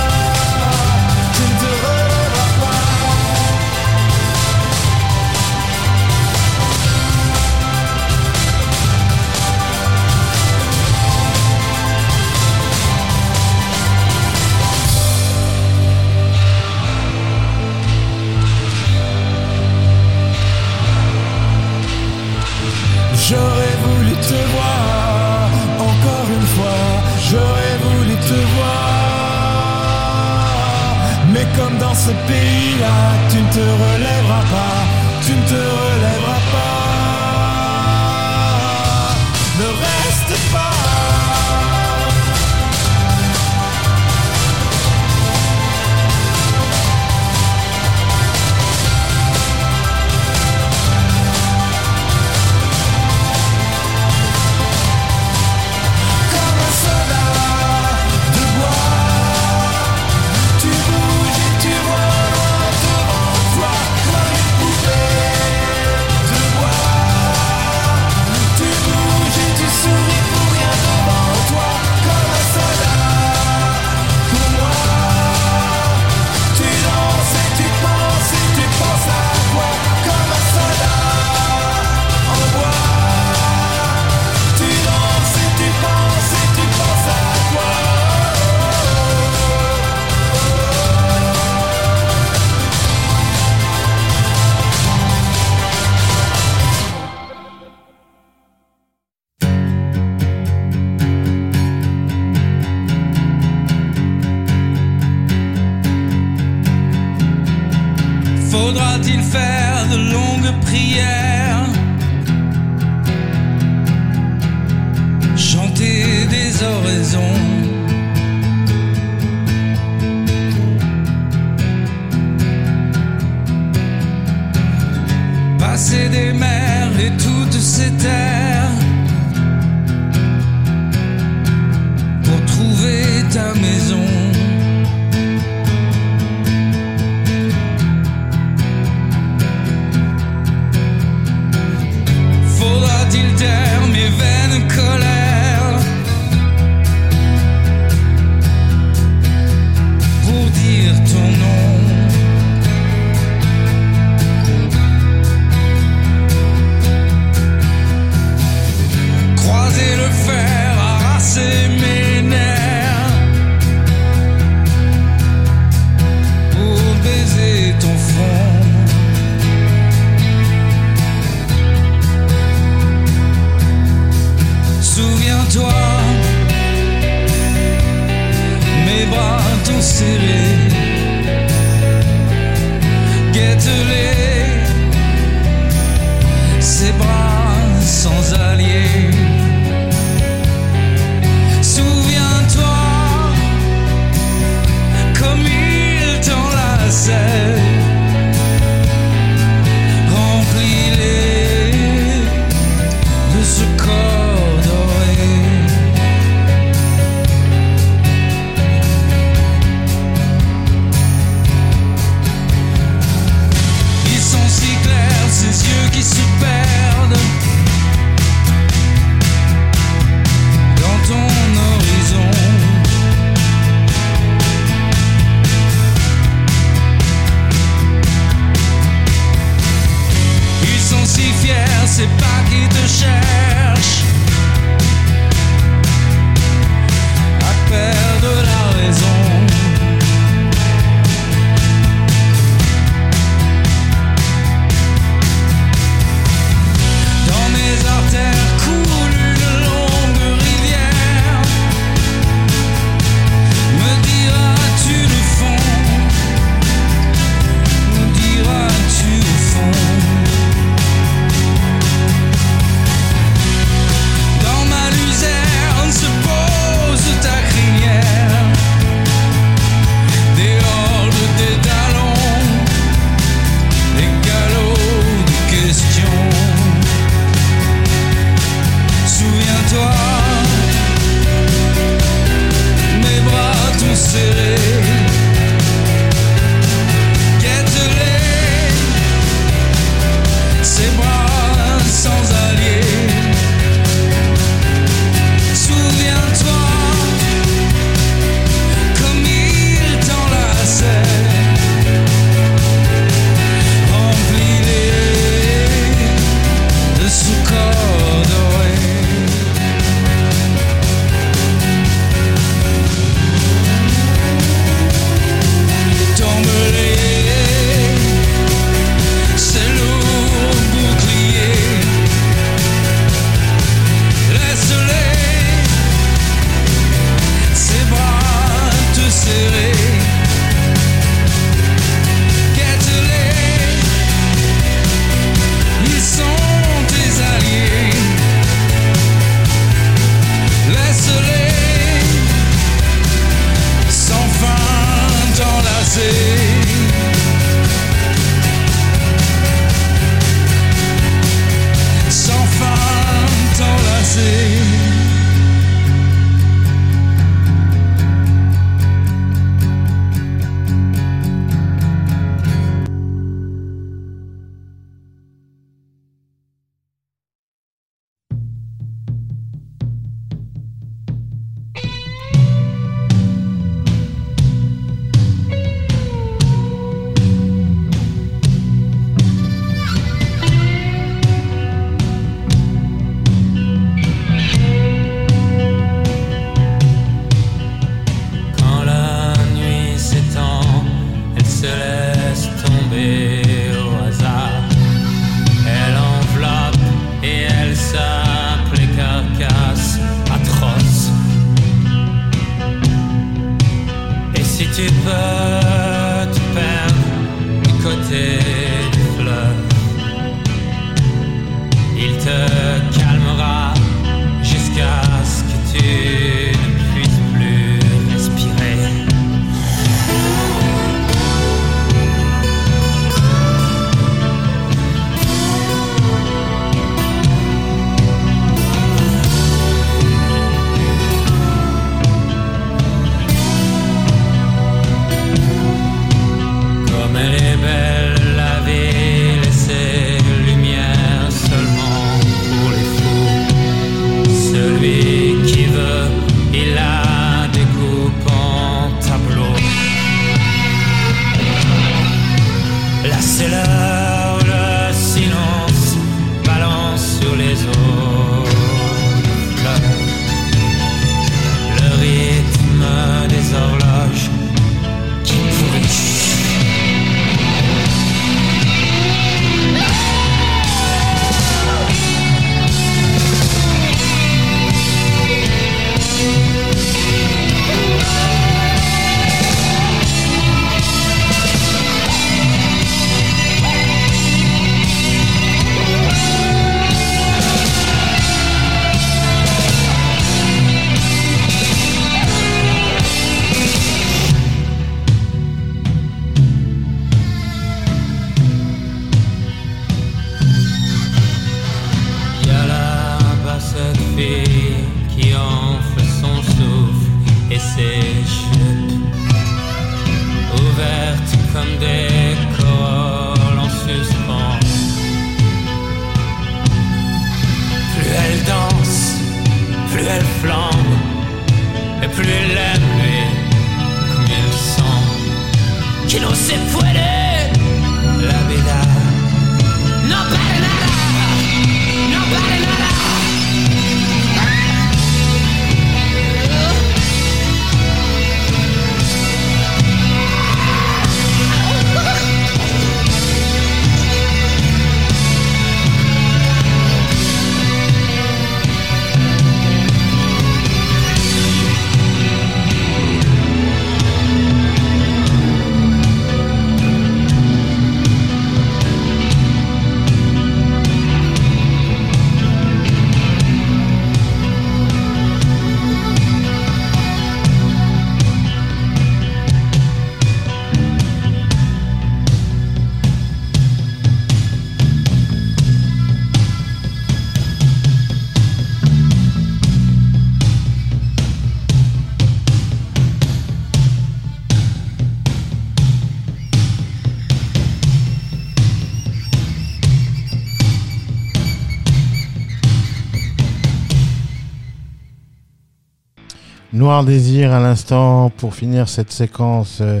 [SPEAKER 5] Noir Désir à l'instant pour finir cette séquence euh,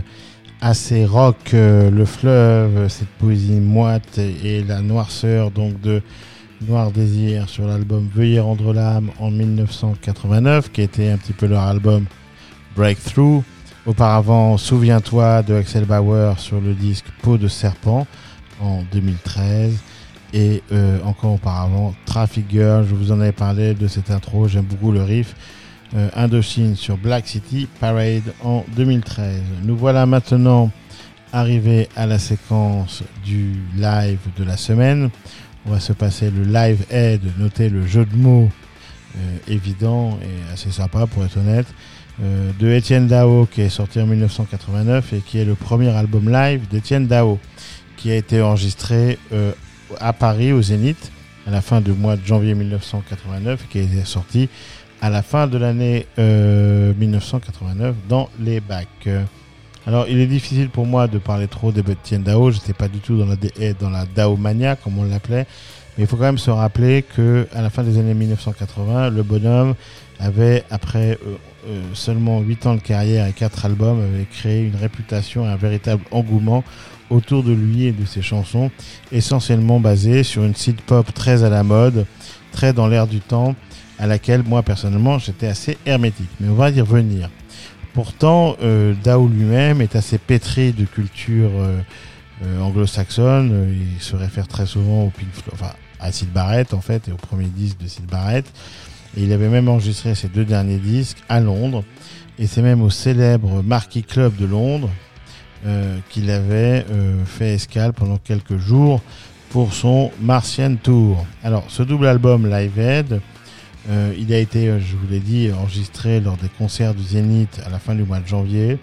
[SPEAKER 5] assez rock, euh, le fleuve, cette poésie moite et la noirceur donc de Noir Désir sur l'album Veuillez rendre l'âme en 1989 qui était un petit peu leur album Breakthrough. Auparavant, Souviens-toi de Axel Bauer sur le disque Peau de serpent en 2013. Et euh, encore auparavant, Traffic Girl, je vous en avais parlé de cette intro, j'aime beaucoup le riff. Euh, Indochine sur Black City Parade en 2013. Nous voilà maintenant arrivés à la séquence du live de la semaine. On va se passer le live aid, notez le jeu de mots euh, évident et assez sympa pour être honnête, euh, de Étienne Dao qui est sorti en 1989 et qui est le premier album live d'Étienne Dao qui a été enregistré euh, à Paris au Zénith à la fin du mois de janvier 1989 qui est sorti à la fin de l'année euh, 1989 dans les bacs. Euh, Alors, il est difficile pour moi de parler trop d'Etienne Dao. Je n'étais pas du tout dans la, D- dans la Dao mania, comme on l'appelait. Mais il faut quand même se rappeler que à la fin des années 1980, le bonhomme avait, après euh, euh, seulement 8 ans de carrière et 4 albums, avait créé une réputation et un véritable engouement autour de lui et de ses chansons, essentiellement basées sur une synth pop très à la mode, très dans l'air du temps, à laquelle moi personnellement j'étais assez hermétique. Mais on va y revenir. Pourtant, euh, Dao lui-même est assez pétri de culture euh, euh, anglo-saxonne. Il se réfère très souvent au Pink enfin, à Sid Barrett en fait, et au premier disque de Sid Barrett. Et il avait même enregistré ses deux derniers disques à Londres. Et c'est même au célèbre Marquis Club de Londres euh, qu'il avait euh, fait escale pendant quelques jours pour son Martian Tour. Alors, ce double album Live Aid, euh, il a été, euh, je vous l'ai dit, enregistré lors des concerts du Zénith à la fin du mois de janvier.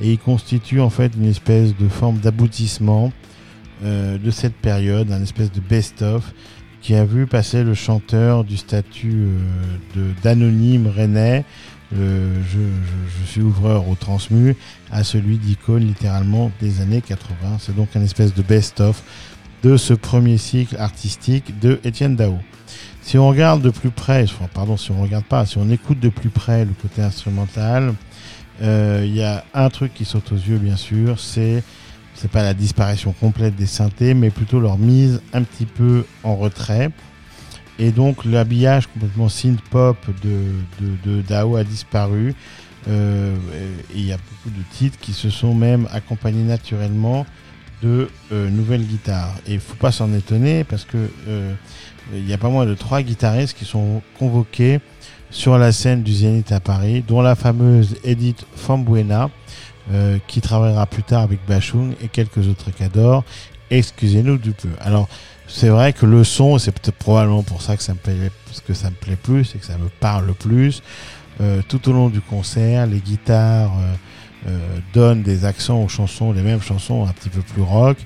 [SPEAKER 5] Et il constitue en fait une espèce de forme d'aboutissement euh, de cette période, un espèce de best-of qui a vu passer le chanteur du statut euh, d'anonyme rennais, je, je- je suis ouvreur au transmu, à celui d'icône littéralement des années 80. C'est donc un espèce de best-of de ce premier cycle artistique de Étienne Dao. Si on regarde de plus près, pardon, si on regarde pas, si on écoute de plus près le côté instrumental, euh, il y a un truc qui saute aux yeux, bien sûr, c'est c'est pas la disparition complète des synthés, mais plutôt leur mise un petit peu en retrait. Et donc l'habillage complètement synth pop de, de, Dao a disparu. Euh, et il y a beaucoup de titres qui se sont même accompagnés naturellement de euh, nouvelles guitares. Et il faut pas s'en étonner parce que euh, il y a pas moins de trois guitaristes qui sont convoqués sur la scène du Zénith à Paris, dont la fameuse Edith Fambuena, euh, qui travaillera plus tard avec Bachung et quelques autres cadors. Excusez-nous du peu. Alors, c'est vrai que le son, c'est peut-être probablement pour ça que ça me plaît, que ça me plaît plus et que ça me parle plus. Euh, tout au long du concert, les guitares euh, donnent des accents aux chansons, les mêmes chansons un petit peu plus rock.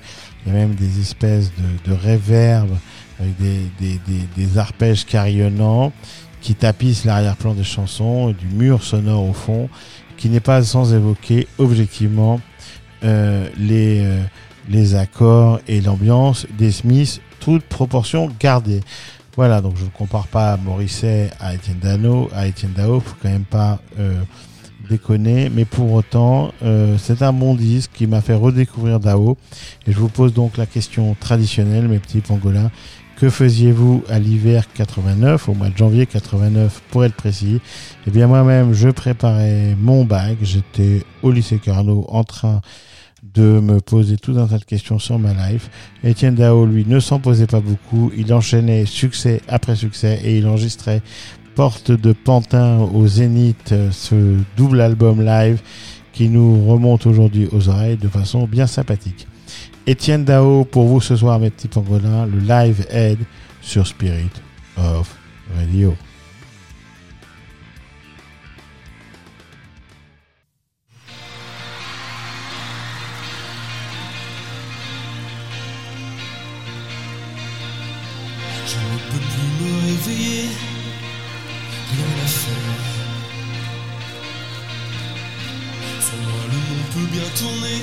[SPEAKER 5] Il y a même des espèces de, de avec des, arpèges carillonnants qui tapissent l'arrière-plan des chansons, du mur sonore au fond, qui n'est pas sans évoquer objectivement euh, les, euh, les accords et l'ambiance des Smiths, toute proportion gardée. Voilà, donc je ne compare pas Morisset à Etienne Dano, à Etienne Dao, faut quand même pas euh, déconner, mais pour autant, c'est un bon disque qui m'a fait redécouvrir Dao, et je vous pose donc la question traditionnelle, mes petits pangolins, que faisiez-vous à l'hiver 89, au mois de janvier 89 pour être précis? Eh bien moi-même, je préparais mon bac, j'étais au lycée Carnot en train de me poser tout un tas de questions sur ma life. Étienne Dao, lui, ne s'en posait pas beaucoup, il enchaînait succès après succès et il enregistrait Porte de Pantin au Zénith, euh, ce double album live qui nous remonte aujourd'hui aux oreilles de façon bien sympathique. Étienne Dao pour vous ce soir, mes petits pangolins, le live aid sur Spirit of Radio.
[SPEAKER 18] Je ne peux plus me réveiller, rien à. Sans moi, le monde peut bien tourner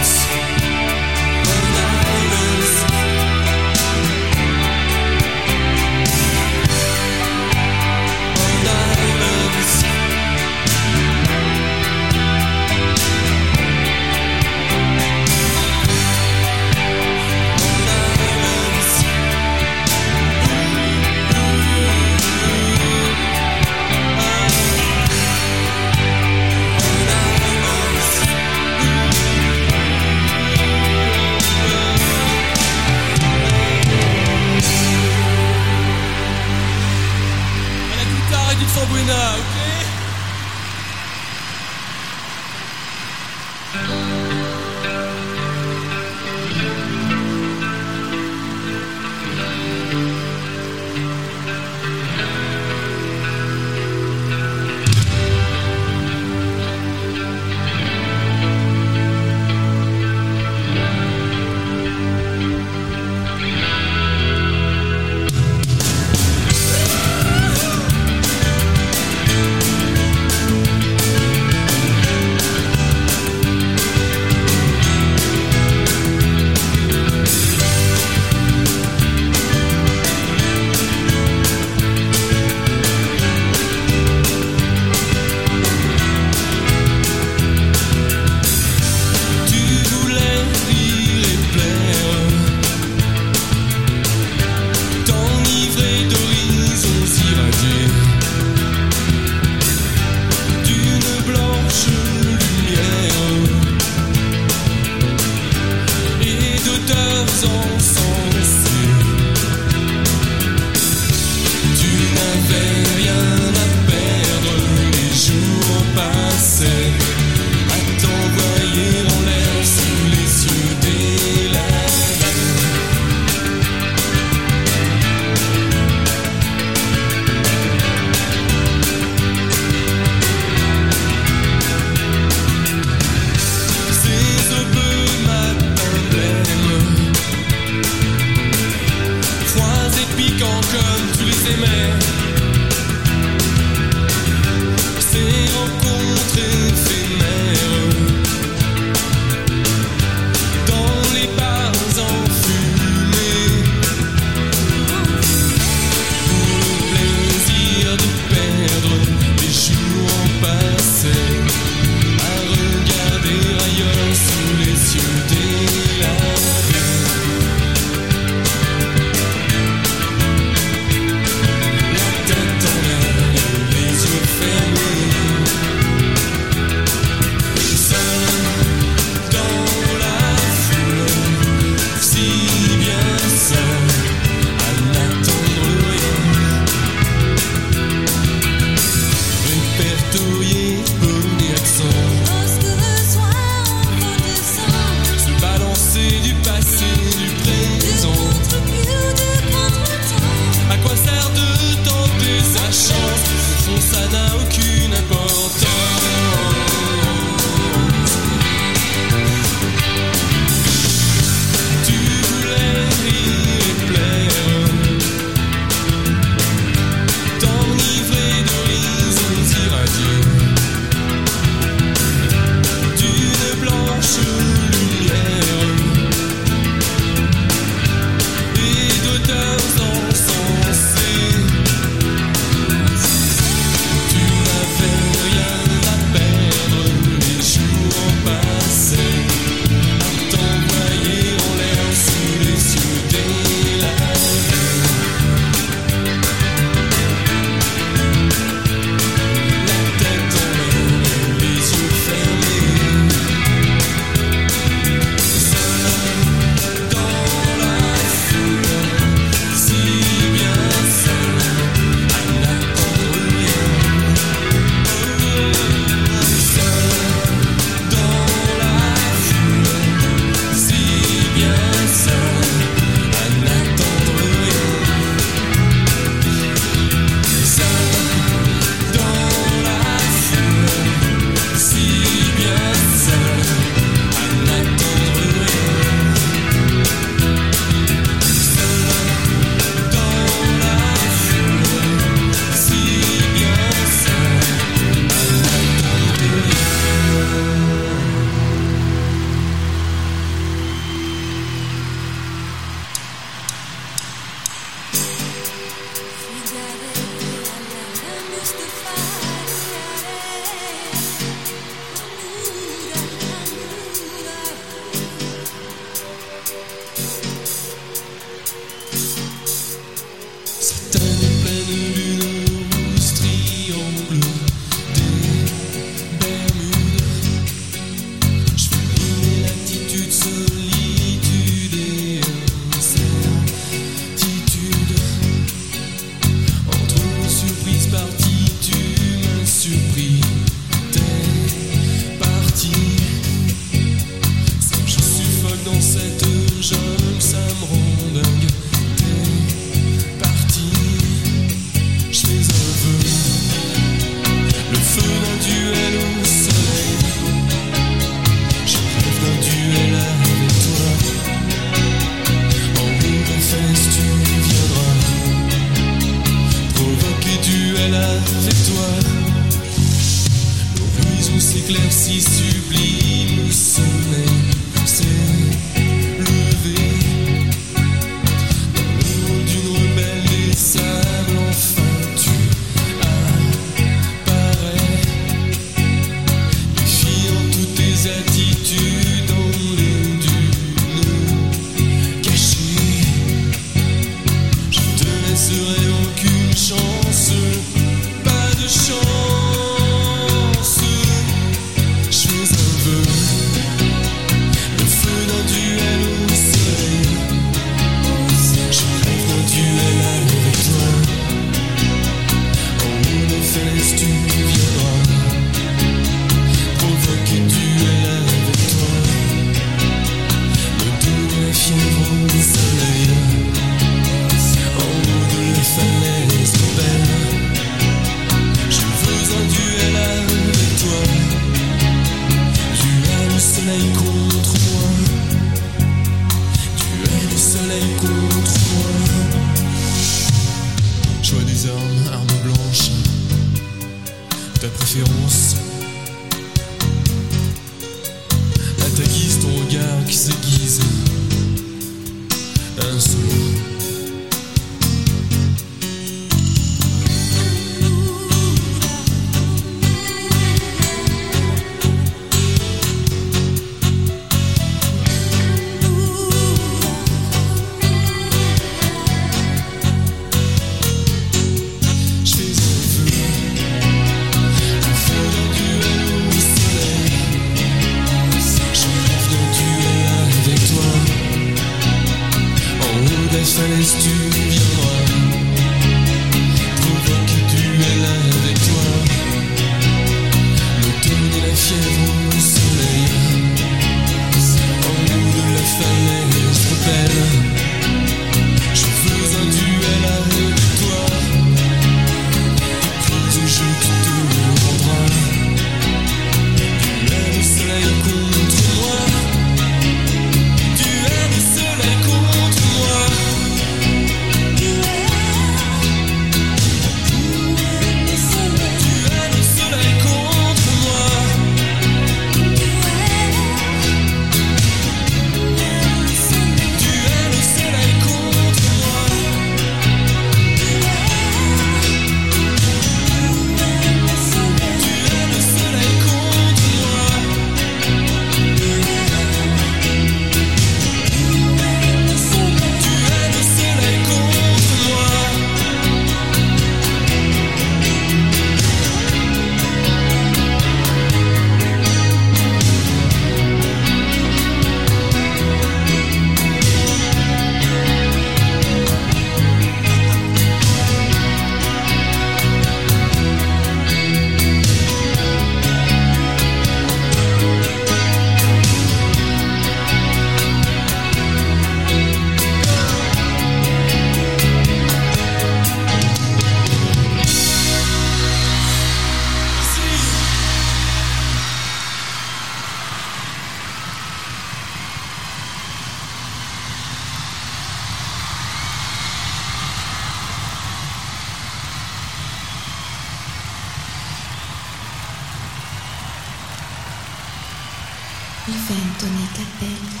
[SPEAKER 15] Anthony Capelli.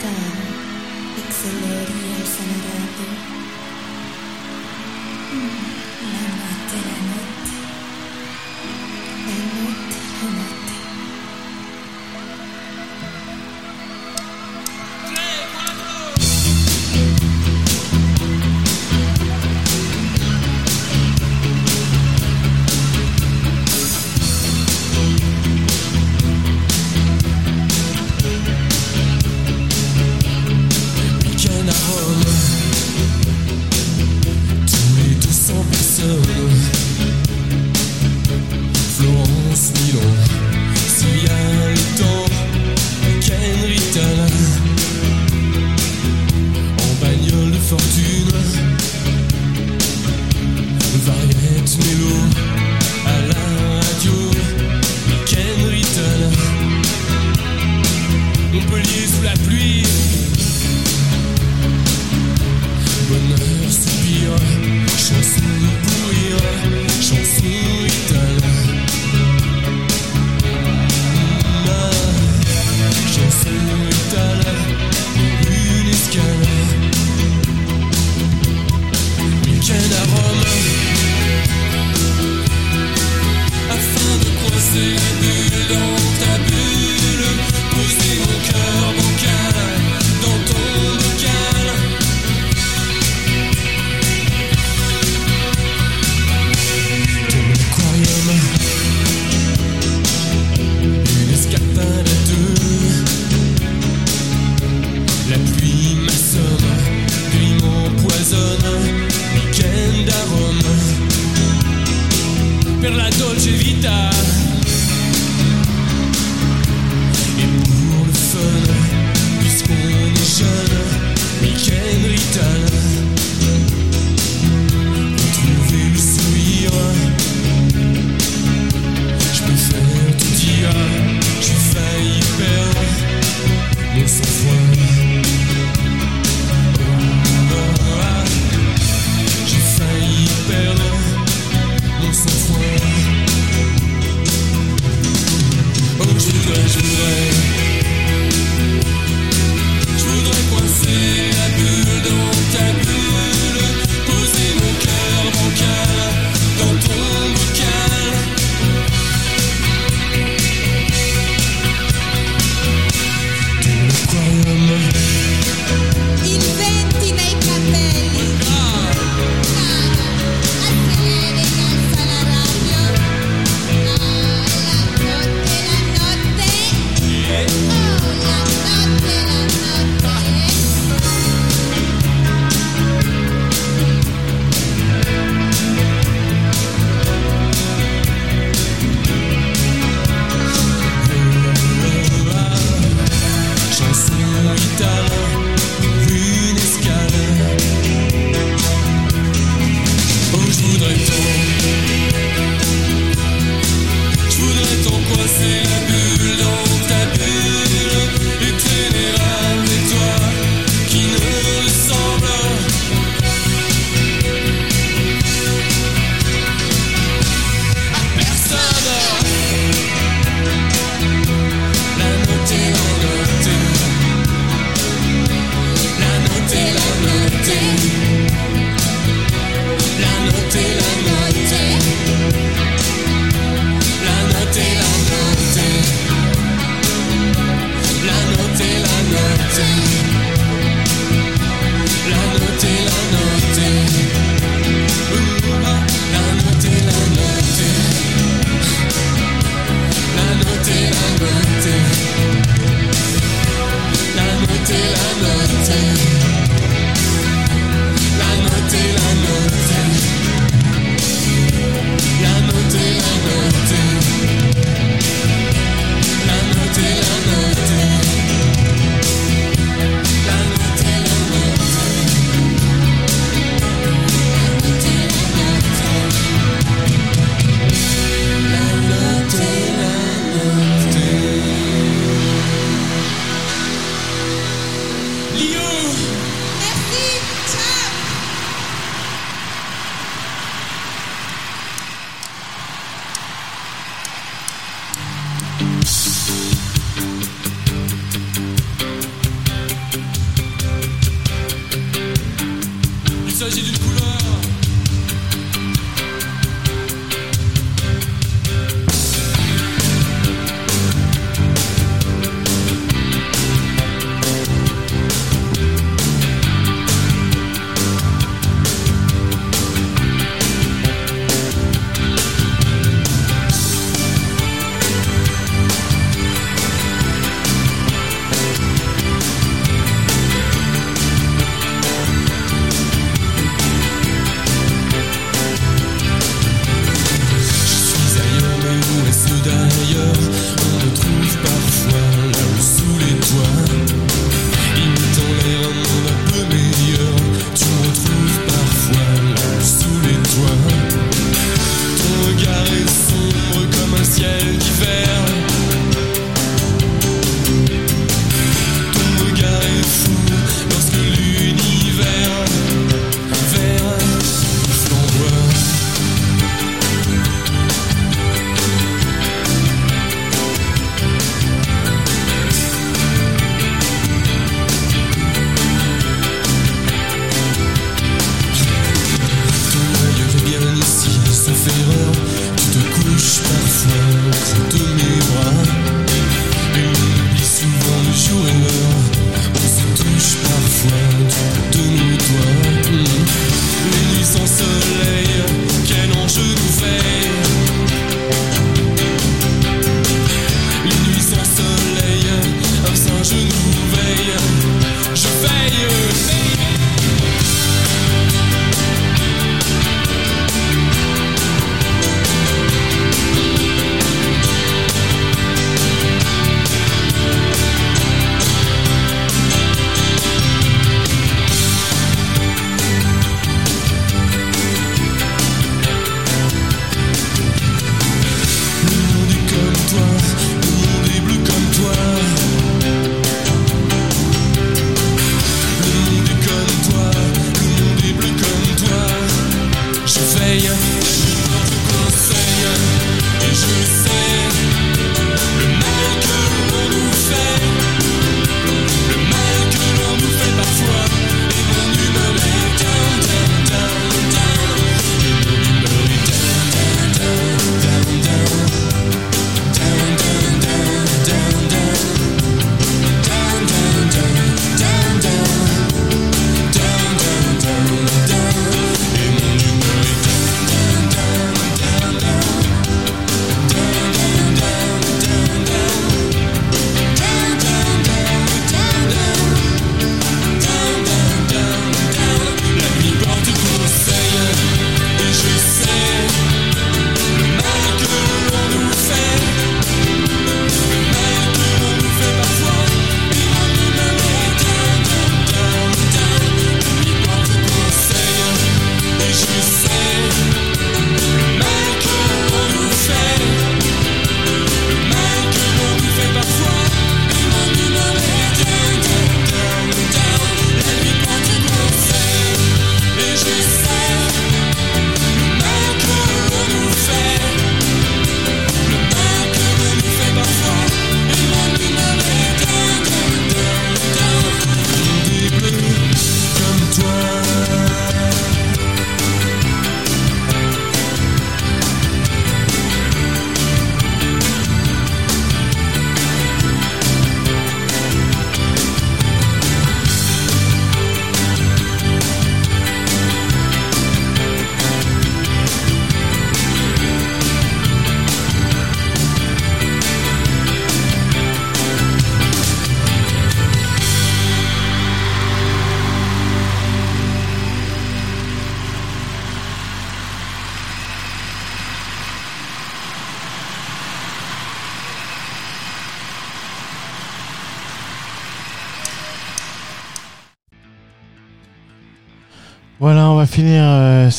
[SPEAKER 15] Calma, excelere al.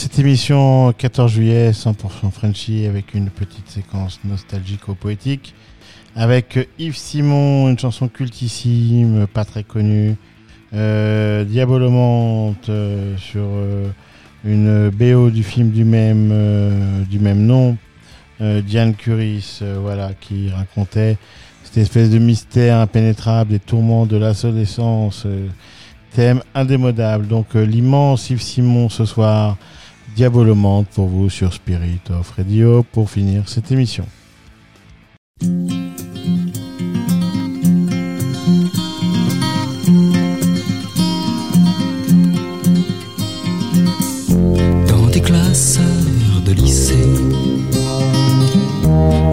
[SPEAKER 15] cette émission 14 juillet 100% Frenchy avec une petite séquence nostalgico-poétique avec Yves Simon, une chanson cultissime, pas très connue, euh, Diabolomante euh, sur euh, une BO du film du même, du même nom, Diane Curis, voilà, qui racontait cette espèce de mystère impénétrable des tourments de l'adolescence
[SPEAKER 5] thème indémodable. Donc l'immense Yves Simon ce soir Diabolomante pour vous sur Spirit of Radio pour finir cette émission.
[SPEAKER 10] Dans tes classeurs de lycée,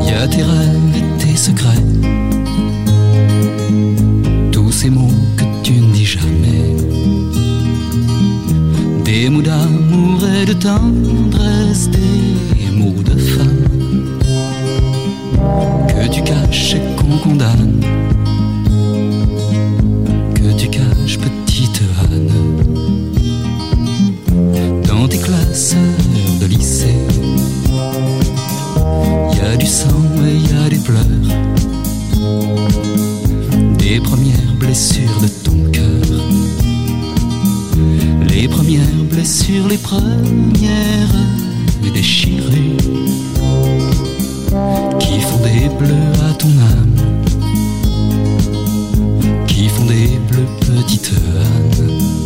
[SPEAKER 10] y a tes rêves de tendresse, des mots de femme que tu caches et qu'on condamne. Que tu caches, petite Anne dans tes classeurs de lycée. Y a du sang et y a des pleurs, des premières blessures de ton les premières blessures, les premières déchirures qui font des bleus à ton âme, qui font des bleus, petite Anne.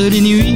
[SPEAKER 10] Racontes les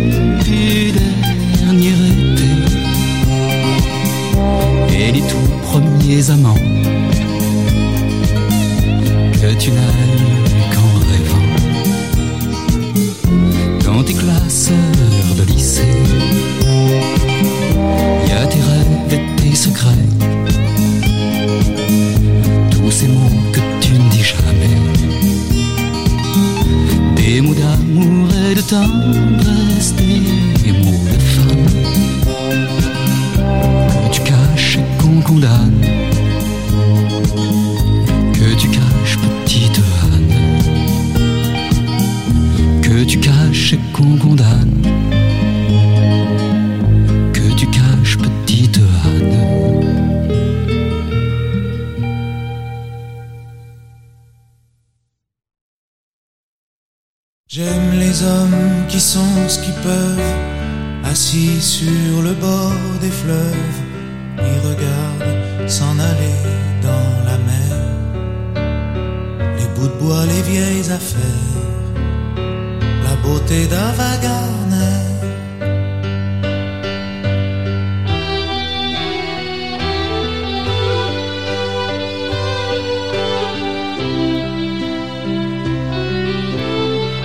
[SPEAKER 19] assis sur le bord des fleuves, ils regardent s'en aller dans la mer. Les bouts de bois, les vieilles affaires, la beauté d'Ava Gardner.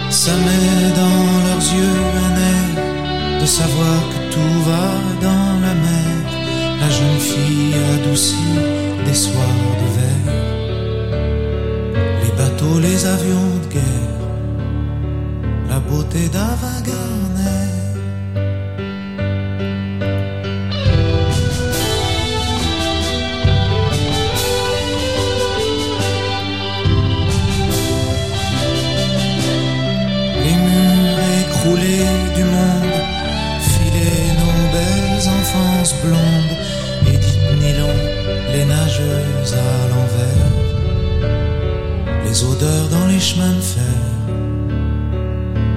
[SPEAKER 19] Ça met dans leurs yeux savoir que tout va dans la mer. La jeune fille adoucie des soirs d'hiver. Les bateaux, les avions de guerre. La beauté d'Ava à l'envers, les odeurs dans les chemins de fer,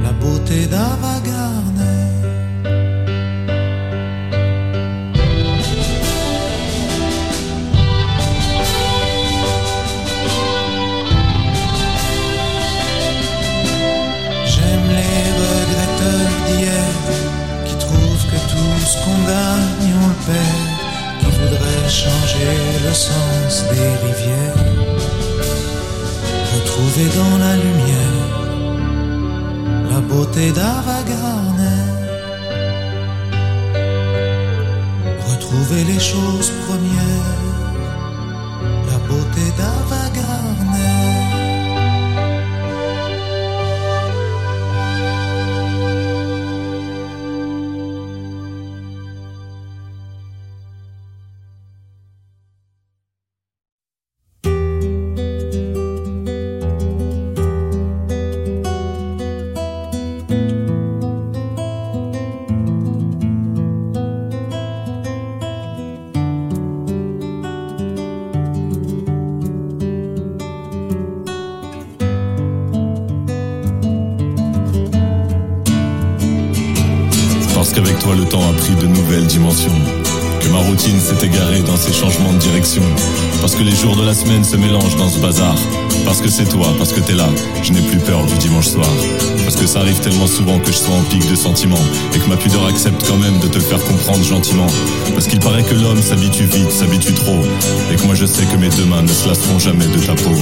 [SPEAKER 19] la beauté d'Ava Gardner. J'aime les regretteurs d'hier qui trouvent que tout ce qu'on gagne on le perd, qui voudraient changer le sens des rivières, retrouver dans la lumière la beauté d'Ava Gardner, retrouver les choses premières, la
[SPEAKER 20] semaine se mélangent dans ce bazar. Parce que c'est toi, parce que t'es là, je n'ai plus peur du dimanche soir. Parce que ça arrive tellement souvent que je sois en pic de sentiments. Et que ma pudeur accepte quand même de te faire comprendre gentiment. Parce qu'il paraît que l'homme s'habitue vite, s'habitue trop. Et que moi je sais que mes deux mains ne se lasseront jamais de ta peau.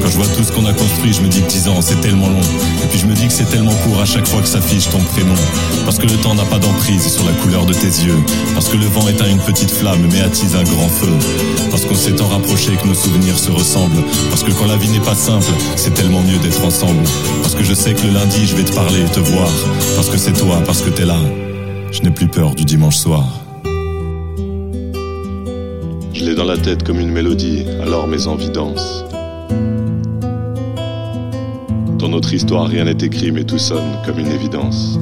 [SPEAKER 20] Quand je vois tout ce qu'on a construit, je me dis que 10 ans c'est tellement long. Et puis je me dis que c'est tellement court à chaque fois que s'affiche ton prénom. Parce que le temps n'a pas d'emprise sur la couleur de tes yeux. Parce que le vent éteint une petite flamme mais attise un grand feu. Parce qu'on s'est tant rapproché que nos souvenirs se ressemblent. Parce que quand la vie n'est pas simple, c'est tellement mieux d'être ensemble. Parce que je sais que le lundi je vais te parler et te voir. Parce que c'est toi, parce que t'es là. Je n'ai plus peur du dimanche soir.
[SPEAKER 21] Je l'ai dans la tête comme une mélodie, alors mes envies dansent. Dans notre histoire, rien n'est écrit, mais tout sonne comme une évidence.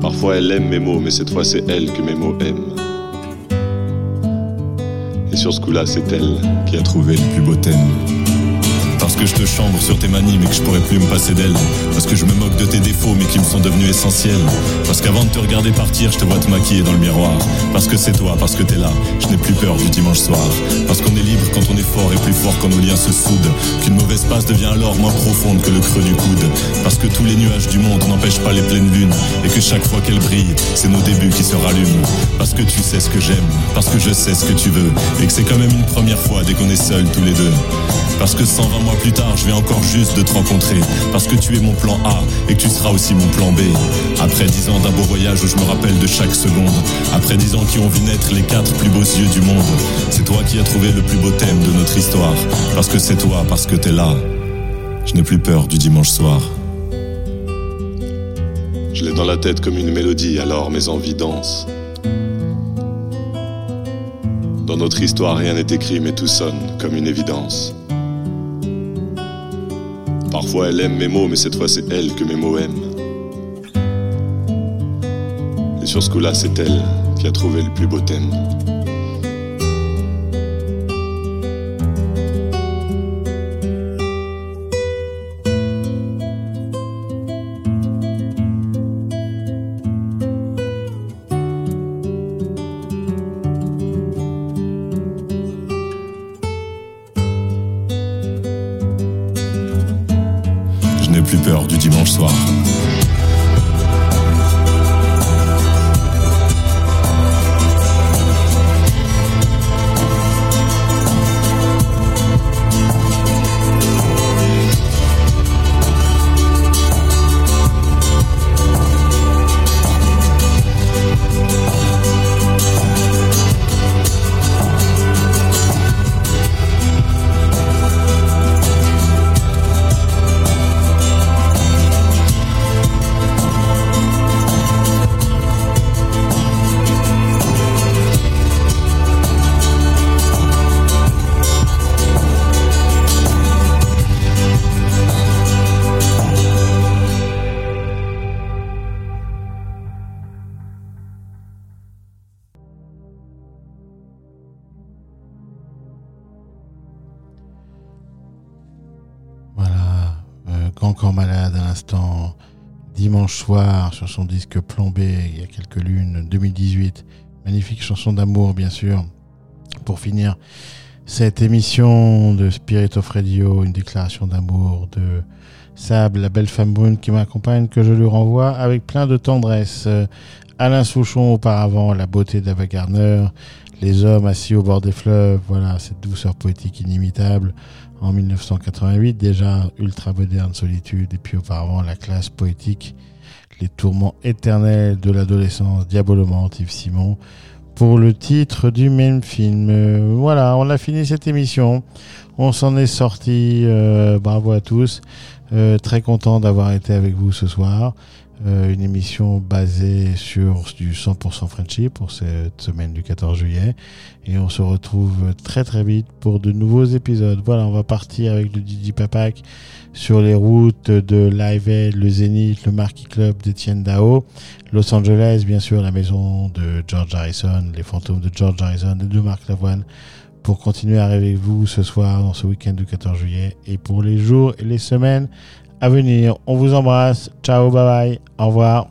[SPEAKER 21] Parfois, elle aime mes mots, mais cette fois, c'est elle que mes mots aiment. Sur ce coup-là, c'est elle qui a trouvé le plus beau thème.
[SPEAKER 20] Parce que je te chambre sur tes manies mais que je pourrais plus me passer d'elle Parce que je me moque de tes défauts mais qui me sont devenus essentiels. Parce qu'avant de te regarder partir je te vois te maquiller dans le miroir. Parce que c'est toi, parce que t'es là, je n'ai plus peur du dimanche soir. Parce qu'on est libre quand on est fort et plus fort quand nos liens se soudent. Qu'une mauvaise passe devient alors moins profonde que le creux du coude. Parce que tous les nuages du monde n'empêchent pas les pleines lunes. Et que chaque fois qu'elles brillent, c'est nos débuts qui se rallument. Parce que tu sais ce que j'aime, parce que je sais ce que tu veux. Et que c'est quand même une première fois dès qu'on est seuls tous les deux. Parce que 120 mois plus tard, je vais encore juste de te rencontrer. Parce que tu es mon plan A et que tu seras aussi mon plan B. Après 10 ans d'un beau voyage où je me rappelle de chaque seconde. Après 10 ans qui ont vu naître les quatre plus beaux yeux du monde. C'est toi qui as trouvé le plus beau thème de notre histoire. Parce que c'est toi, parce que t'es là. Je n'ai plus peur du dimanche soir.
[SPEAKER 21] Je l'ai dans la tête comme une mélodie, alors mes envies dansent. Dans notre histoire, rien n'est écrit, mais tout sonne comme une évidence. Parfois elle aime mes mots, mais cette fois c'est elle que mes mots aiment. Et sur ce coup-là, c'est elle qui a trouvé le plus beau thème.
[SPEAKER 5] Son disque plombé il y a quelques lunes, 2018. Magnifique chanson d'amour, bien sûr. Pour finir cette émission de Spirit of Radio, une déclaration d'amour de Sab, la belle femme brune qui m'accompagne, que je lui renvoie avec plein de tendresse. Alain Souchon auparavant, la beauté d'Ava Gardner, les hommes assis au bord des fleuves, voilà, cette douceur poétique inimitable en 1988, déjà ultra moderne solitude, et puis auparavant la classe poétique, les tourments éternels de l'adolescence, diabolement, Yves Simon, pour le titre du même film. Voilà, on a fini cette émission, on s'en est sorti, euh, bravo à tous, Euh, très content d'avoir été avec vous ce soir. Euh, une émission basée sur du 100% Friendship pour cette semaine du 14 juillet. Et on se retrouve très très vite pour de nouveaux épisodes. Voilà, on va partir avec le Didi Papak sur les routes de Live Aid, le Zénith, le Marquis Club d'Etienne Dao, Los Angeles, bien sûr, la maison de George Harrison, les fantômes de George Harrison de Marc Lavoine pour continuer à rêver avec vous ce soir, dans ce week-end du 14 juillet, et pour les jours et les semaines
[SPEAKER 3] à venir. On vous embrasse. Ciao, bye bye. Au revoir.